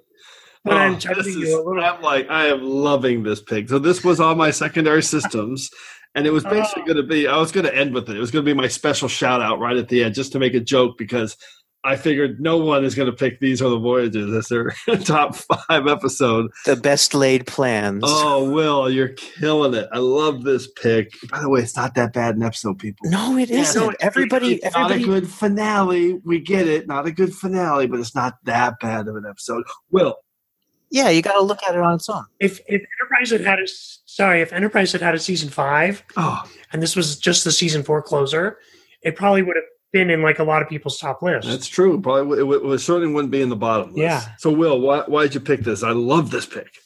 but I'm Oh, judging this you a little. I'm like, I am loving this pig. So this was on my secondary systems, and it was basically oh. going to be. I was going to end with it. It was going to be my special shout out right at the end, just to make a joke because I figured no one is going to pick these are the voyages as their top five episode. The best laid plans. Oh, Will, you're killing it. I love this pick. By the way, it's not that bad an episode, people. No, it Yeah, isn't. no, it's- everybody, it's everybody. not a good finale. We get it. Not a good finale, but it's not that bad of an episode. Will, yeah, you got to look at it on its own. If if Enterprise had had a sorry, if Enterprise had had a season five, oh, and this was just the season four closer, it probably would have been in like a lot of people's top list. that's true. Probably it, w- it certainly wouldn't be in the bottom list. Yeah. So, Will, why why did you pick this? I love this pick.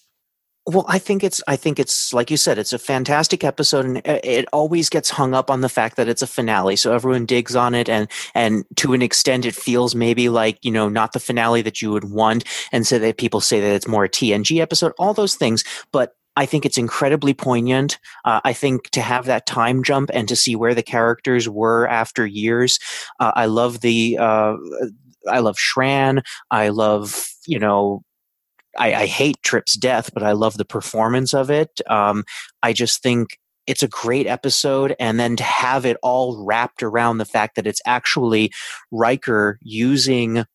Well, I think it's I think it's like you said, it's a fantastic episode, and it it always gets hung up on the fact that it's a finale. So everyone digs on it, and and to an extent, it feels maybe like you know not the finale that you would want, and so that people say that it's more a TNG episode. All those things, but. I think it's incredibly poignant. Uh, I think to have that time jump and to see where the characters were after years. Uh, I love the. Uh, I love Shran. I love you know I, I hate Trip's death, but I love the performance of it. Um, I just think it's a great episode, and then to have it all wrapped around the fact that it's actually Riker using.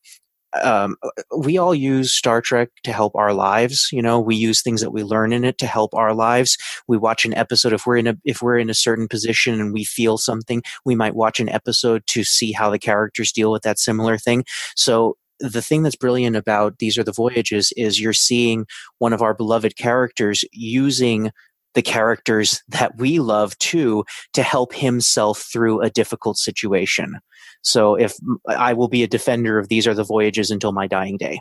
Um, we all use Star Trek to help our lives. You know, we use things that we learn in it to help our lives. We watch an episode if we're in a if we're in a certain position and we feel something, we might watch an episode to see how the characters deal with that similar thing. So the thing that's brilliant about these are the voyages is you're seeing one of our beloved characters using the characters that we love too to help himself through a difficult situation. So if I will be a defender of these are the voyages until my dying day.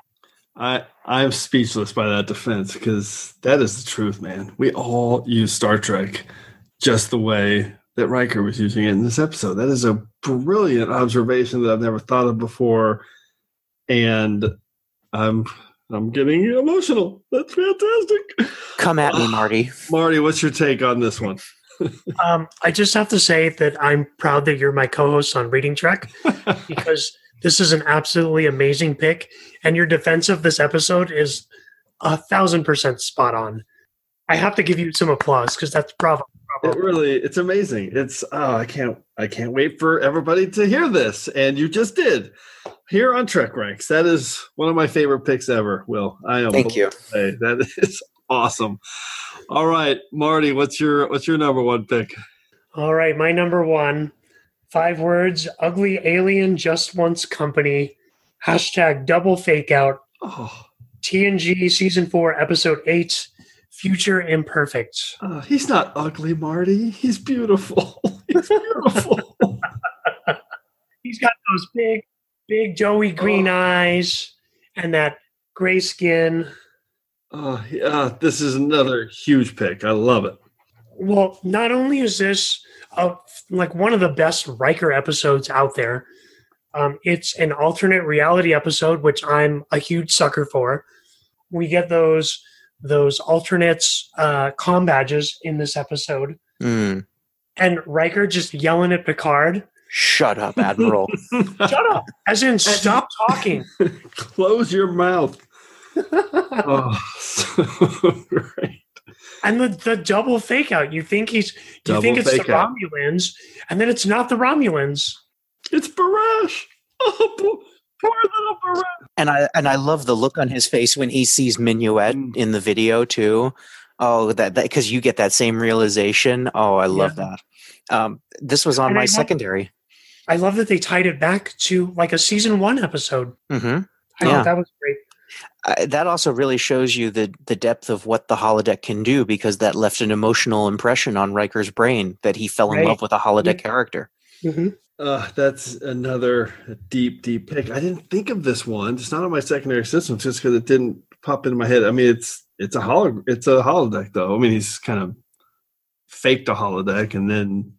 I I'm speechless by that defense because that is the truth, man. We all use Star Trek just the way that Riker was using it in this episode. That is a brilliant observation that I've never thought of before, and I'm I'm getting emotional. That's fantastic. Come at me, Marty. Marty, what's your take on this one? um, I just have to say that I'm proud that you're my co-host on Reading Trek because this is an absolutely amazing pick, and your defense of this episode is a thousand percent spot on. I have to give you some applause because that's bravo. It really, it's amazing. It's oh, I can't, I can't wait for everybody to hear this, and you just did here on Trek Ranks. That is one of my favorite picks ever. Will I am Thank you. Say, that is awesome. All right, Marty, what's your what's your number one pick? All right, my number one. Five words: ugly alien just wants company. Hashtag double fake out. Oh. TNG season four, episode eight. Future imperfect. Uh, he's not ugly, Marty. He's beautiful. He's beautiful. he's got those big, big Joey green oh. eyes and that gray skin. Uh, yeah, this is another huge pick. I love it. Well, not only is this uh, like one of the best Riker episodes out there, um, it's an alternate reality episode, which I'm a huge sucker for. We get those those alternates uh, com badges in this episode, mm. and Riker just yelling at Picard. Shut up, Admiral. Shut up. As in, stop talking. Close your mouth. oh, so great. And the, the double fake out. You think he's you double think it's the Romulans, and then it's not the Romulans. It's Barash. Oh, poor Barash. And I and I love the look on his face when he sees Minuet mm. in the video too. Oh, that because you get that same realization. Oh, I love yeah. that. Um, this was on and my I secondary. Love, I love that they tied it back to like a season one episode. Mm-hmm. I yeah. thought that was great. Uh, that also really shows you the the depth of what the holodeck can do because that left an emotional impression on Riker's brain that he fell in right. love with a holodeck yeah. character. Mm-hmm. Uh, that's another deep, deep pick. I didn't think of this one. It's not on my secondary system just because it didn't pop into my head. I mean, it's it's a holo it's a holodeck though. I mean, he's kind of faked a holodeck and then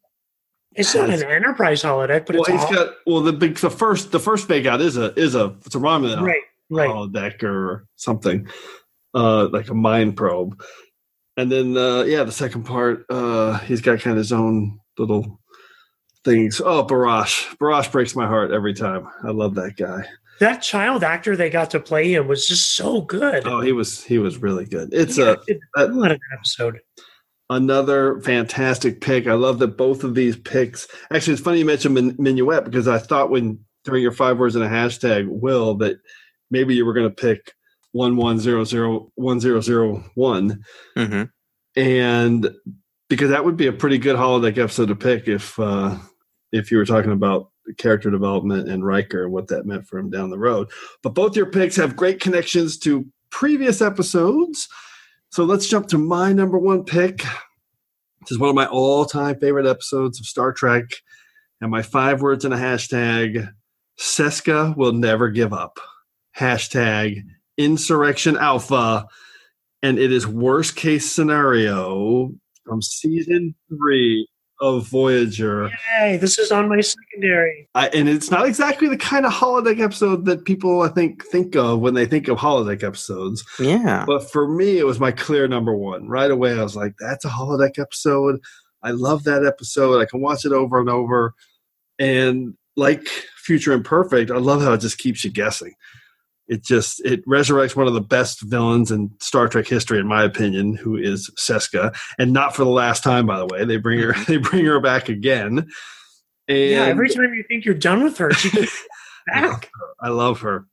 it's not an enterprise holodeck, but well, it's he's got well the big the first the first fake out is a is a it's a Romulan right right. holodeck or something, uh, like a mind probe. And then, uh, yeah, the second part, uh, he's got kind of his own little things. Oh, Barash. Barash breaks my heart every time. I love that guy. That child actor they got to play him was just so good. Oh, he was he was really good. It's yeah, a, a an episode. Another fantastic pick. I love that both of these picks. Actually, it's funny you mentioned Min- Minuet because I thought when during your five words and a hashtag, Will, that maybe you were going to pick one one zero zero one zero zero one, mm-hmm. and because that would be a pretty good holiday episode to pick if uh, if you were talking about character development and Riker and what that meant for him down the road. But both your picks have great connections to previous episodes. So let's jump to my number one pick. This is one of my all-time favorite episodes of Star Trek, and my five words in a hashtag: Seska will never give up hashtag insurrection alpha and it is worst case scenario from season three of voyager. Yay, this is on my secondary. I, and it's not exactly the kind of holodeck episode that people i think think of when they think of holodeck episodes. Yeah. But for me it was my clear number one. Right away i was like that's a holodeck episode. I love that episode. I can watch it over and over. And like future imperfect i love how it just keeps you guessing it just it resurrects one of the best villains in Star Trek history, in my opinion, who is Seska, and not for the last time, by the way. They bring her they bring her back again. And yeah, every time you think you're done with her, she gets back. I love her.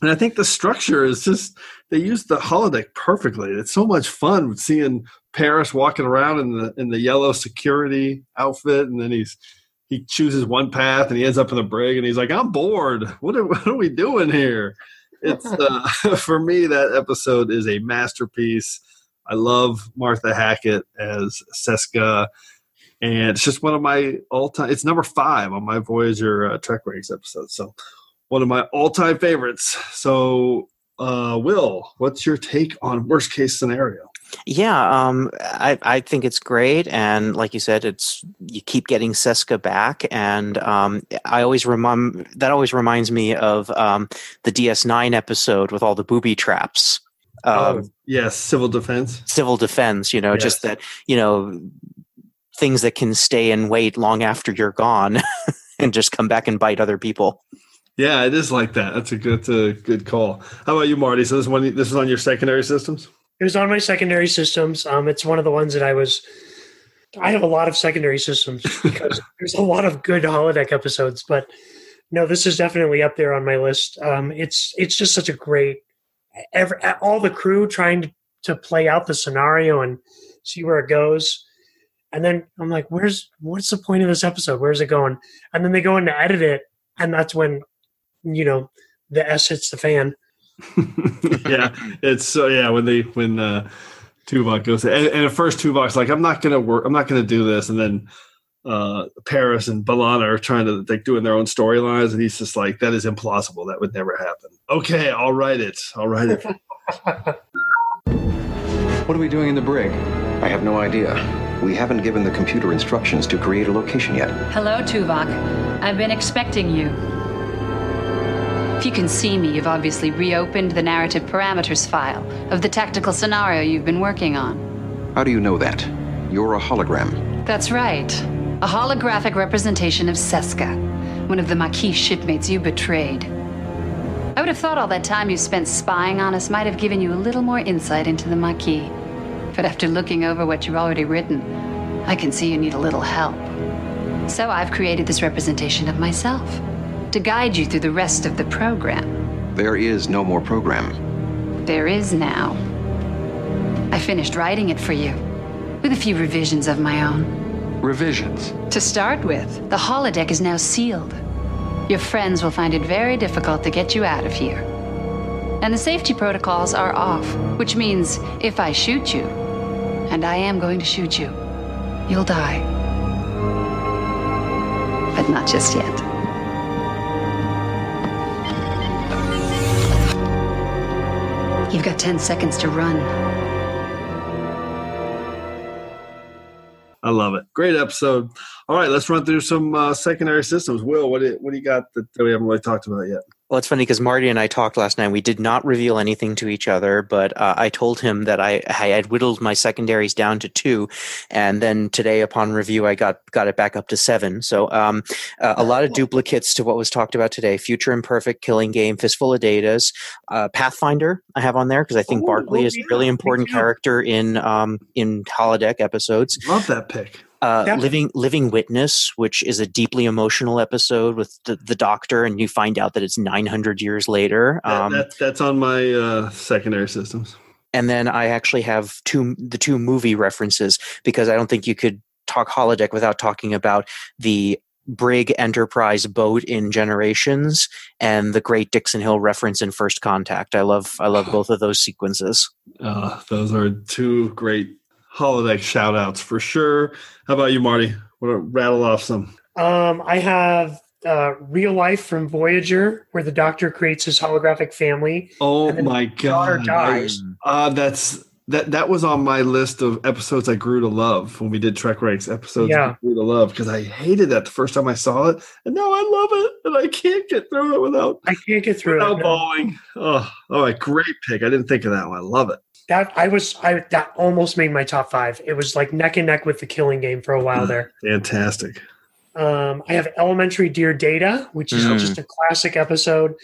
And I think the structure is just they use the holodeck perfectly. It's so much fun seeing Paris walking around in the in the yellow security outfit, and then he's he chooses one path and he ends up in the brig, and he's like, "I'm bored. What are, what are we doing here?" It's uh, for me that episode is a masterpiece. I love Martha Hackett as Seska, and it's just one of my all time. It's number five on my Voyager uh, Trek Ranks episode. So one of my all time favorites. So, uh, Will, what's your take on worst case scenario? Yeah, um, I, I think it's great, and like you said, it's you keep getting Seska back, and um, I always that always reminds me of um, the DS9 episode with all the booby traps. Um, yes, civil defense. Civil defense, you know, Yes. just that you know things that can stay and wait long after you're gone, and just come back and bite other people. Yeah, it is like that. That's a good, that's a good call. How about you, Marty? So this one, this is on your secondary systems. It was on my secondary systems. Um, it's one of the ones that I was. I have a lot of secondary systems because there's a lot of good holodeck episodes, but no, this is definitely up there on my list. Um, it's it's just such a great. Every, all the crew trying to, to play out the scenario and see where it goes, and then I'm like, "Where's what's the point of this episode? Where's it going?" And then they go in to edit it, and that's when, you know, the S hits the fan. Yeah, it's so yeah when they when uh Tuvok goes and, and at first Tuvok's like I'm not gonna work I'm not gonna do this and then uh Paris and B'Elanna are trying to like doing their own storylines and he's just like that is implausible that would never happen. Okay, I'll write it. I'll write it. What are we doing in the brig? I have no idea. We haven't given the computer instructions to create a location yet. Hello, Tuvok. I've been expecting you. If you can see me, you've obviously reopened the narrative parameters file of the tactical scenario you've been working on. How do you know that? You're a hologram. That's right. A holographic representation of Seska, one of the Maquis shipmates you betrayed. I would have thought all that time you spent spying on us might have given you a little more insight into the Maquis. But after looking over what you've already written, I can see you need a little help. So I've created this representation of myself to guide you through the rest of the program. There is no more program. There is now. I finished writing it for you, with a few revisions of my own. Revisions. To start with, the holodeck is now sealed. Your friends will find it very difficult to get you out of here. And the safety protocols are off, which means if I shoot you, and I am going to shoot you, you'll die. But not just yet. You've got 10 seconds to run. I love it. Great episode. All right, let's run through some uh, secondary systems. Will, what do, what do you got that we haven't really talked about yet? Well, it's funny because Marty and I talked last night. We did not reveal anything to each other, but uh, I told him that I, I had whittled my secondaries down to two, and then today, upon review, I got got it back up to seven. So, um, uh, a lot of duplicates to what was talked about today: Future Imperfect, Killing Game, Fistful of Datas, uh, Pathfinder. I have on there because I think Ooh, Barclay is a really important character in um, in holodeck episodes. Love that pick. Uh, Yeah. Living Living Witness, which is a deeply emotional episode with the, the doctor, and you find out that it's 900 years later. That- Um, that, that's on my uh, secondary systems. and then I actually have two the two movie references because I don't think you could talk holodeck without talking about the brig enterprise boat in generations and the great dixon hill reference in first contact i love i love both of those sequences Uh, those are two great holodeck shout outs for sure. How about you, Marty? Want to rattle off some? Um, I have uh, real life from Voyager, where the Doctor creates his holographic family. Oh my god! dies. Uh, that's that. That was on my list of episodes I grew to love when we did Trek Ranks episodes. Yeah. I grew to love because I hated that the first time I saw it, and now I love it, and I can't get through it without I can't get through without it. no. bawling. Oh, all right, great pick. I didn't think of that one. I love it. That I was I that almost made my top five. It was like neck and neck with the Killing Game for a while there. Fantastic. Um, I have Elementary Dear Data, which is Mm. just a classic episode.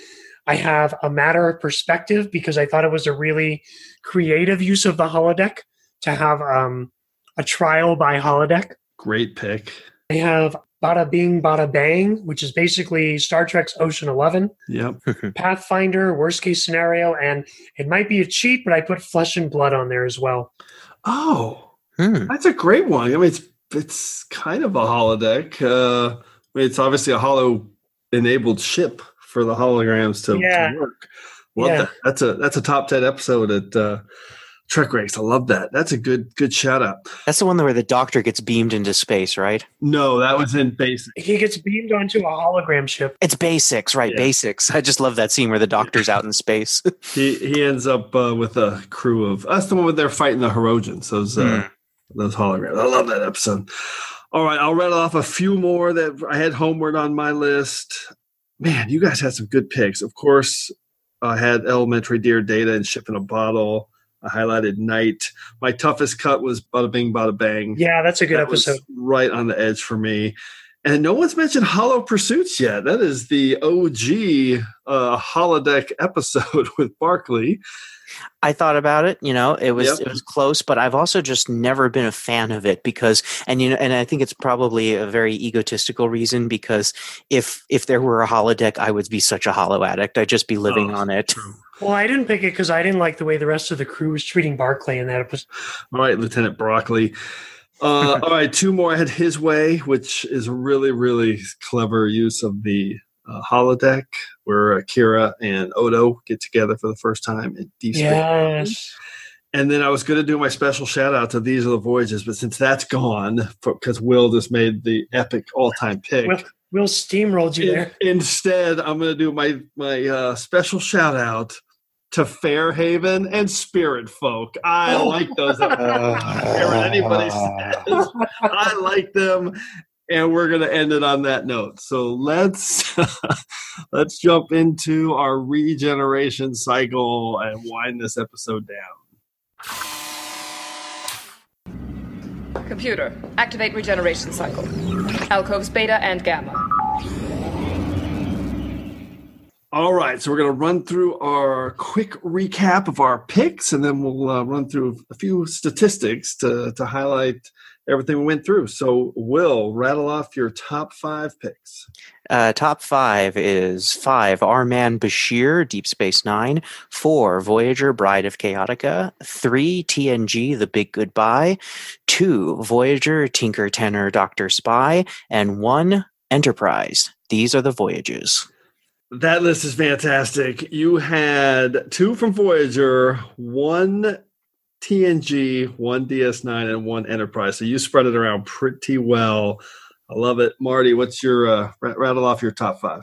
I have A Matter of Perspective because I thought it was a really creative use of the holodeck to have um, a trial by holodeck. Great pick. I have Bada Bing Bada Bang, which is basically Star Trek's Ocean Eleven. Yep. Pathfinder, worst case scenario, and it might be a cheat, but I put Flesh and Blood on there as well. Oh, Hmm. that's a great one. I mean, it's it's kind of a holodeck. Uh, I mean, it's obviously a hollow enabled ship for the holograms to, to work. Well, Yeah. that, that's a that's a top ten episode at uh, Trek Ranks. I love that. That's a good good shout out. That's the one where the doctor gets beamed into space, right? No, that was in Basics. He gets beamed onto a hologram ship. It's basics, right? Yeah. Basics. I just love that scene where the doctor's out in space. He he ends up uh, with a crew of that's the one where they're fighting the Hirogens. Those uh, those holograms. I love that episode. All right, I'll rattle off a few more that I had homeward on my list. Man, you guys had some good picks. Of course, I had Elementary Dear Data and Ship in a Bottle. I highlighted Night. My toughest cut was Bada Bing Bada Bang. Yeah, that's a good That was episode. right on the edge for me. And no one's mentioned Hollow Pursuits yet. That is the OG uh, holodeck episode with Barclay. I thought about it. You know, it was Yep. it was close, but I've also just never been a fan of it because, and you know, and I think it's probably a very egotistical reason because if if there were a holodeck, I would be such a hollow addict. I'd just be living Oh, on it. Well, I didn't pick it because I didn't like the way the rest of the crew was treating Barclay in that episode. All right, Lieutenant Broccoli. Uh, all right, two more. I had His Way, which is a really, really clever use of the uh, holodeck where Akira and Odo get together for the first time in Deep Space. Yes. And then I was going to do my special shout out to These Are the Voyages, but since that's gone, because Will just made the epic all time pick. Will, Will steamrolled you there. Instead, I'm going to do my my uh, special shout out to Fairhaven and Spirit Folk. I like those. episodes. I don't care what anybody says. I like them, and we're going to end it on that note. So let's let's jump into our regeneration cycle and wind this episode down. Computer, activate regeneration cycle. Alcoves beta and gamma. All right, so we're going to run through our quick recap of our picks, and then we'll uh, run through a few statistics to, to highlight everything we went through. So, Will, rattle off your top five picks. Uh, top five is five Our Man Bashir, Deep Space Nine. Four Voyager, Bride of Chaotica. Three TNG, The Big Goodbye. Two Voyager, Tinker Tenor, Doctor Spy. And one Enterprise. These are the voyages. That list is fantastic. You had two from Voyager, one TNG, one DS9, and one Enterprise. So you spread it around pretty well. I love it. Marty, what's your uh, rattle off your top five?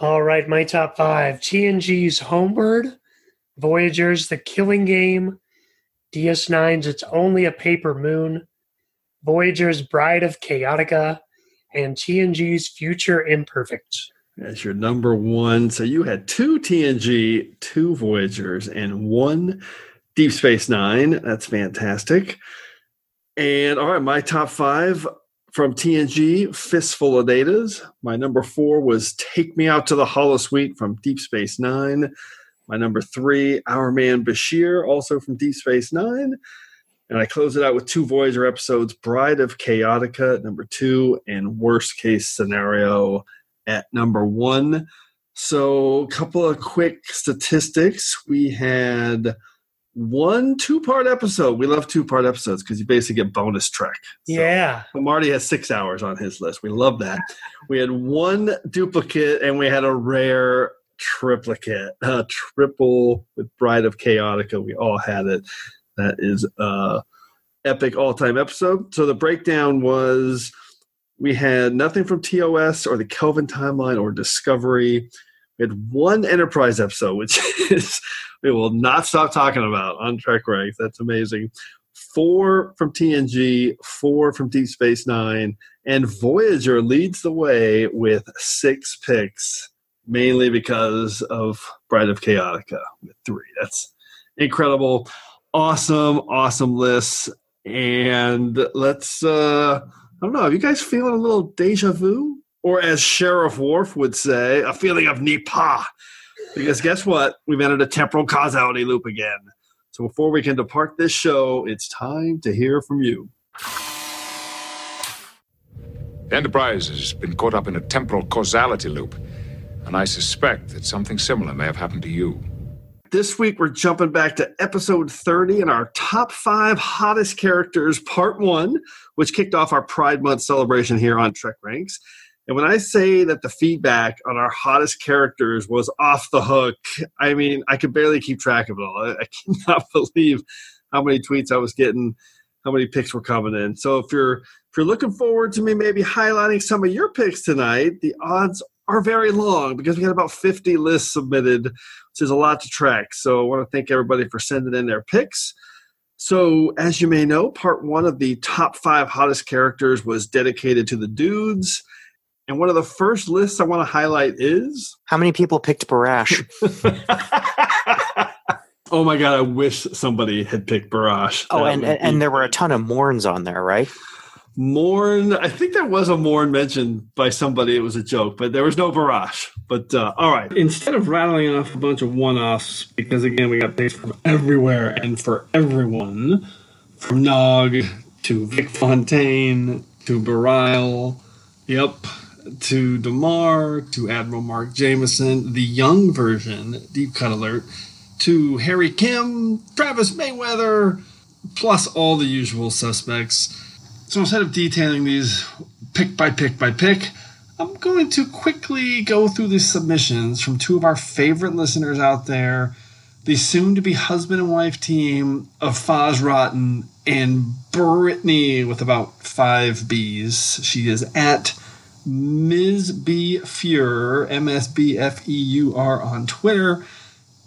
All right, my top five TNG's Homeward, Voyager's The Killing Game, DS9's It's Only a Paper Moon, Voyager's Bride of Chaotica, and TNG's Future Imperfect. That's your number one. So you had two TNG, two Voyagers, and one Deep Space Nine. That's fantastic. And all right, my top five from TNG, Fistful of Datas. My number four was Take Me Out to the Holosuite from Deep Space Nine. My number three, Our Man Bashir, also from Deep Space Nine. And I close it out with two Voyager episodes Bride of Chaotica number two, and Worst Case Scenario at number one. So, a couple of quick statistics. We had one two part episode. We love two part episodes because you basically get bonus track. Yeah. Marty has six hours on his list. We love that. We had one duplicate and we had a rare triplicate, a triple with Bride of Chaotica. We all had it. That is a epic all time episode. So the breakdown was we had nothing from TOS or the Kelvin timeline or Discovery. We had one Enterprise episode, which is we will not stop talking about on Trek Ranks. That's amazing. Four from TNG, four from Deep Space Nine, and Voyager leads the way with six picks, mainly because of Bride of Chaotica with three. That's incredible. Awesome, awesome list. And let's uh I don't know, are you guys feeling a little deja vu? Or as Sheriff Worf would say, a feeling of Nipa. Because guess what? We've entered a temporal causality loop again. So before we can depart this show, it's time to hear from you. Enterprise has been caught up in a temporal causality loop, and I suspect that something similar may have happened to you. This week, we're jumping back to episode 30 and our top five hottest characters, part one, which kicked off our Pride Month celebration here on Trek Ranks. And when I say that the feedback on our hottest characters was off the hook, I mean, I could barely keep track of it all. I, I cannot believe how many tweets I was getting, how many picks were coming in. So if you're if you're looking forward to me maybe highlighting some of your picks tonight, the odds are very long because we got about 50 lists submitted, which is a lot to track. So I want to thank everybody for sending in their picks. So, as you may know, part one of the top five hottest characters was dedicated to the dudes. And one of the first lists I want to highlight is. How many people picked Barash? oh my God, I wish somebody had picked Barash. Oh, and, and, and there were a ton of Morns on there, right? Morn, I think there was a Morn mentioned by somebody. It was a joke, but there was no Barash. But uh, all right. Instead of rattling off a bunch of one offs, because again, we got picks from everywhere and for everyone, from Nog to Vic Fontaine to Bareil, yep, to Damar to Admiral Mark Jameson, the young version, Deep Cut Alert, to Harry Kim, Travis Mayweather, plus all the usual suspects. So instead of detailing these pick by pick by pick, I'm going to quickly go through the submissions from two of our favorite listeners out there, the soon to be husband and wife team of Foz Rotten and Brittany with about five B's. She is at Ms. B Feur, M S B F E U R on Twitter.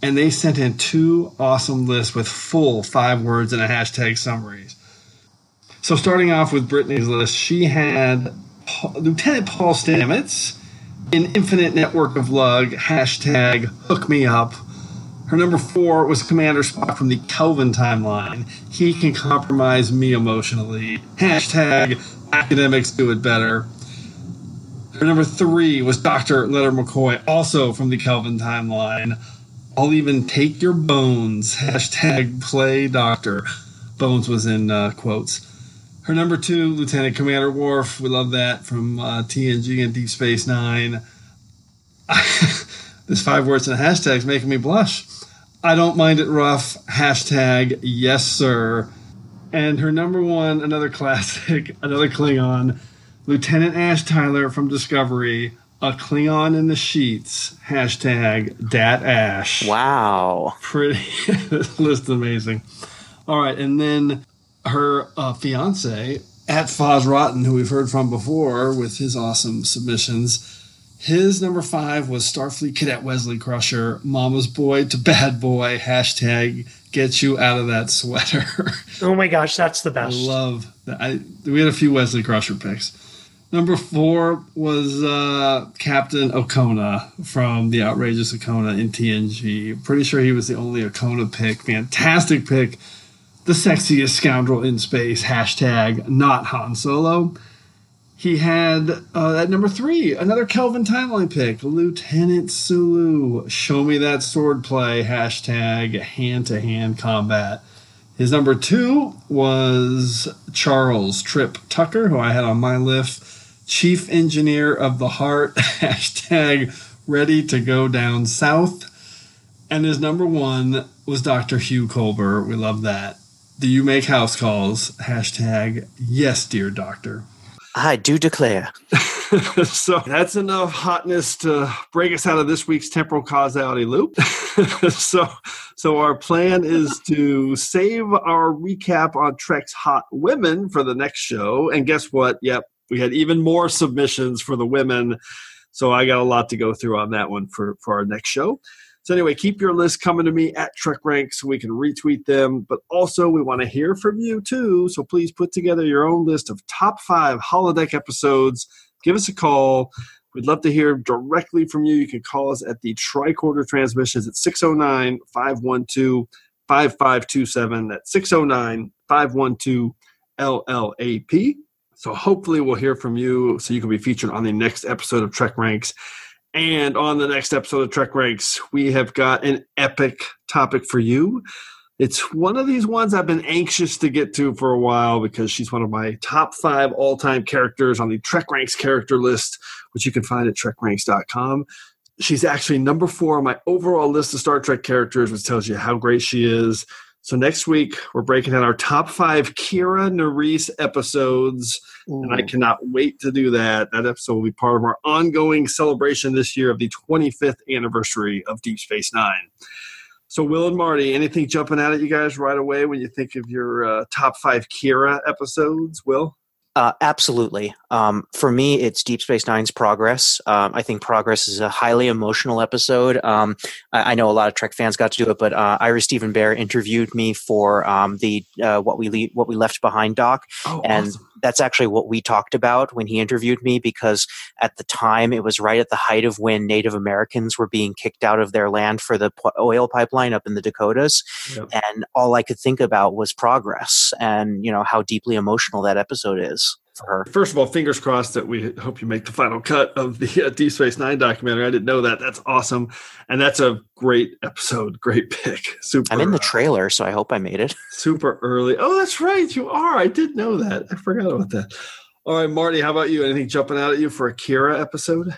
And they sent in two awesome lists with full five words and a hashtag summaries. So starting off with Brittany's list, she had Lieutenant Paul Stamets an Infinite Network of Lug, hashtag hook me up. Her number four was Commander Spock from the Kelvin timeline. He can compromise me emotionally. Hashtag academics do it better. Number three was Dr. Leonard McCoy, also from the Kelvin timeline. I'll even take your bones. Hashtag play doctor. Bones was in uh, quotes. Her number two, Lieutenant Commander Worf. We love that from uh, TNG and Deep Space Nine. this five words and hashtags making me blush. I don't mind it rough. Hashtag yes, sir. And her number one, another classic, another Klingon, Lieutenant Ash Tyler from Discovery, a Klingon in the sheets. Hashtag Dat Ash. Wow. Pretty. this list amazing. All right, and then her uh, fiance at Foz Rotten, who we've heard from before with his awesome submissions. His number five was Starfleet Cadet Wesley Crusher, Mama's Boy to Bad Boy, hashtag get you out of that sweater. oh my gosh, that's the best. I love that. I, we had a few Wesley Crusher picks. Number four was uh, Captain Okona from the Outrageous Okona in TNG. Pretty sure he was the only Okona pick. Fantastic pick the sexiest scoundrel in space, hashtag not Han Solo. He had uh, at number three, another Kelvin timeline pick, Lieutenant Sulu. Show me that swordplay, hashtag hand to hand combat. His number two was Charles Trip Tucker, who I had on my list, Chief Engineer of the Heart, hashtag ready to go down south. And his number one was Dr. Hugh Culber. We love that. Do you make house calls? Hashtag yes, dear doctor. I do declare. so that's enough hotness to break us out of this week's temporal causality loop. so, so our plan is to save our recap on Trek's hot women for the next show. And guess what? Yep, we had even more submissions for the women. So I got a lot to go through on that one for for our next show. So anyway, keep your list coming to me at Trek Rank so we can retweet them. But also, we want to hear from you too. So please put together your own list of top five holodeck episodes. Give us a call. We'd love to hear directly from you. You can call us at the tricorder transmissions at 609 512 5527. That's 609 512 LLAP. So hopefully we'll hear from you so you can be featured on the next episode of Trek Ranks. And on the next episode of Trek Ranks, we have got an epic topic for you. It's one of these ones I've been anxious to get to for a while because she's one of my top five all time characters on the Trek Ranks character list, which you can find at trekranks.com. She's actually number four on my overall list of Star Trek characters, which tells you how great she is. So next week we're breaking down our top five Kira Nerys episodes, Ooh. and I cannot wait to do that. That episode will be part of our ongoing celebration this year of the 25th anniversary of Deep Space Nine. So, Will and Marty, anything jumping out at you guys right away when you think of your uh, top five Kira episodes? Will? Uh, absolutely. Um, for me, it's Deep Space Nine's Progress. Um, I think Progress is a highly emotional episode. Um, I, I, know a lot of Trek fans got to do it, but uh, Ira Steven Behr interviewed me for um, the uh, what we le- what we left behind doc, oh, and awesome. That's actually what we talked about when he interviewed me because at the time it was right at the height of when Native Americans were being kicked out of their land for the oil pipeline up in the Dakotas, Yep. and all I could think about was Progress and you know how deeply emotional that episode is for her. First of all, fingers crossed that we hope you make the final cut of the uh, Deep Space Nine documentary. I didn't know that. That's awesome, and that's a great episode. Great pick. Super. I'm in the trailer, so I hope I made it. super early. Oh, that's right. You are. I did know that. I forgot about that. All right, Marty. How about you? Anything jumping out at you for a Kira episode?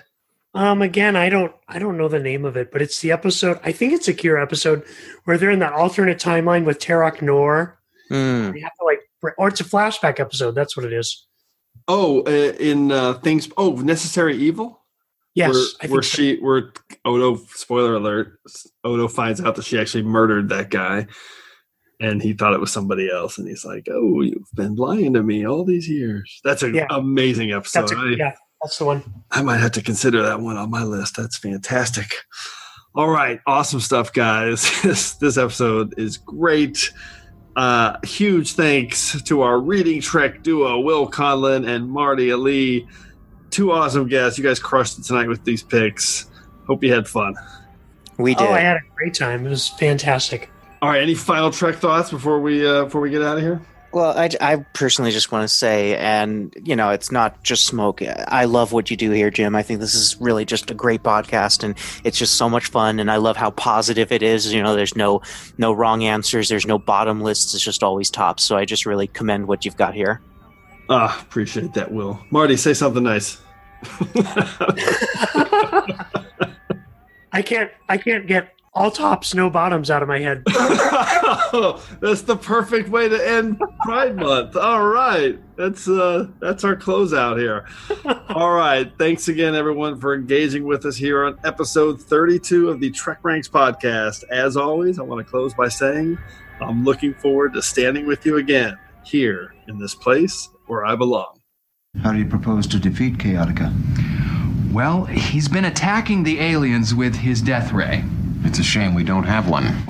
Um, again, I don't, I don't know the name of it, but it's the episode. I think it's a Kira episode where they're in that alternate timeline with Terok Nor. Hmm. They have to like, or it's a flashback episode. That's what it is. Oh, uh, in uh, things. Oh, Necessary Evil. Yes, where, where so. she, where Odo. Spoiler alert. Odo finds out that she actually murdered that guy, and he thought it was somebody else, and he's like, "Oh, you've been lying to me all these years." That's an Yeah. amazing episode. That's a, I- yeah, that's the one. I might have to consider that one on my list. That's fantastic. All right, awesome stuff, guys. This this episode is great. Uh, huge thanks to our reading Trek duo, Will Conlon and Marty Ali. Two awesome guests. You guys crushed it tonight with these picks. Hope you had fun. We did. Oh, I had a great time. It was fantastic. All right, any final Trek thoughts before we uh, before we get out of here? Well, I, I personally just want to say, and you know, it's not just smoke. I love what you do here, Jim. I think this is really just a great podcast, and it's just so much fun. And I love how positive it is. You know, there's no no wrong answers. There's no bottom lists. It's just always top. So I just really commend what you've got here. Ah, appreciate that, Will. Marty, say something nice. I can't, I can't get all tops, no bottoms out of my head. that's the perfect way to end Pride Month. All right, that's uh, that's our closeout here. All right, thanks again, everyone, for engaging with us here on episode 32 of the Trek Ranks podcast. As always, I want to close by saying I'm looking forward to standing with you again here in this place where I belong. How do you propose to defeat Chaotica? Well, he's been attacking the aliens with his death ray. It's a shame we don't have one.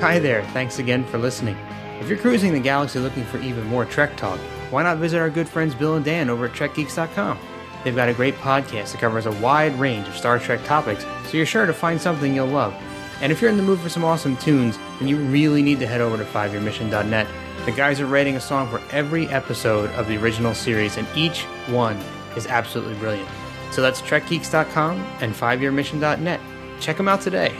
Hi there, thanks again for listening. If you're cruising the galaxy looking for even more Trek talk, why not visit our good friends Bill and Dan over at TrekGeeks.com? They've got a great podcast that covers a wide range of Star Trek topics, so you're sure to find something you'll love. And if you're in the mood for some awesome tunes, then you really need to head over to 5yearmission.net. The guys are rating a song for every episode of the original series, and each one is absolutely brilliant. So that's TrekGeeks.com and 5yearmission.net. Check them out today.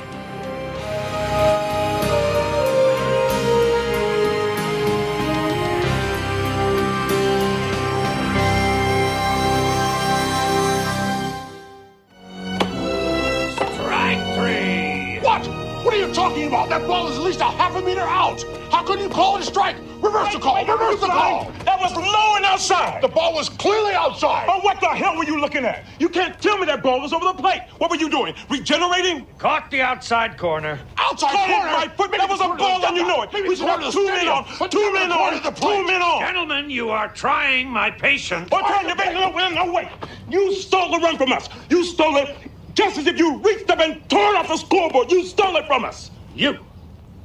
Couldn't you call it a strike? Reverse the call. Reverse the call. That was low and outside. The ball was clearly outside. Oh, what the hell were you looking at? You can't tell me that ball was over the plate. What were you doing? Regenerating? Caught the outside corner. Outside Caught it corner? right foot. That was a ball and you know it. Maybe We corner have two men on. but Two men on. the. Two men on. Gentlemen, you are trying my patience. What trying to make no, no, no, wait. You stole the run from us. You stole it just as if you reached up and tore off the scoreboard. You stole it from us. You.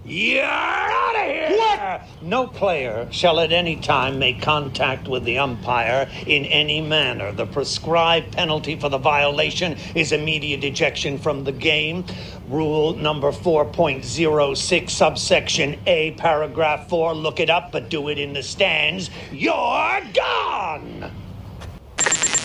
You're out of here! What? No player shall at any time make contact with the umpire in any manner. The prescribed penalty for the violation is immediate ejection from the game. Rule number 4.06, subsection A, paragraph 4. Look it up, but do it in the stands. You're gone!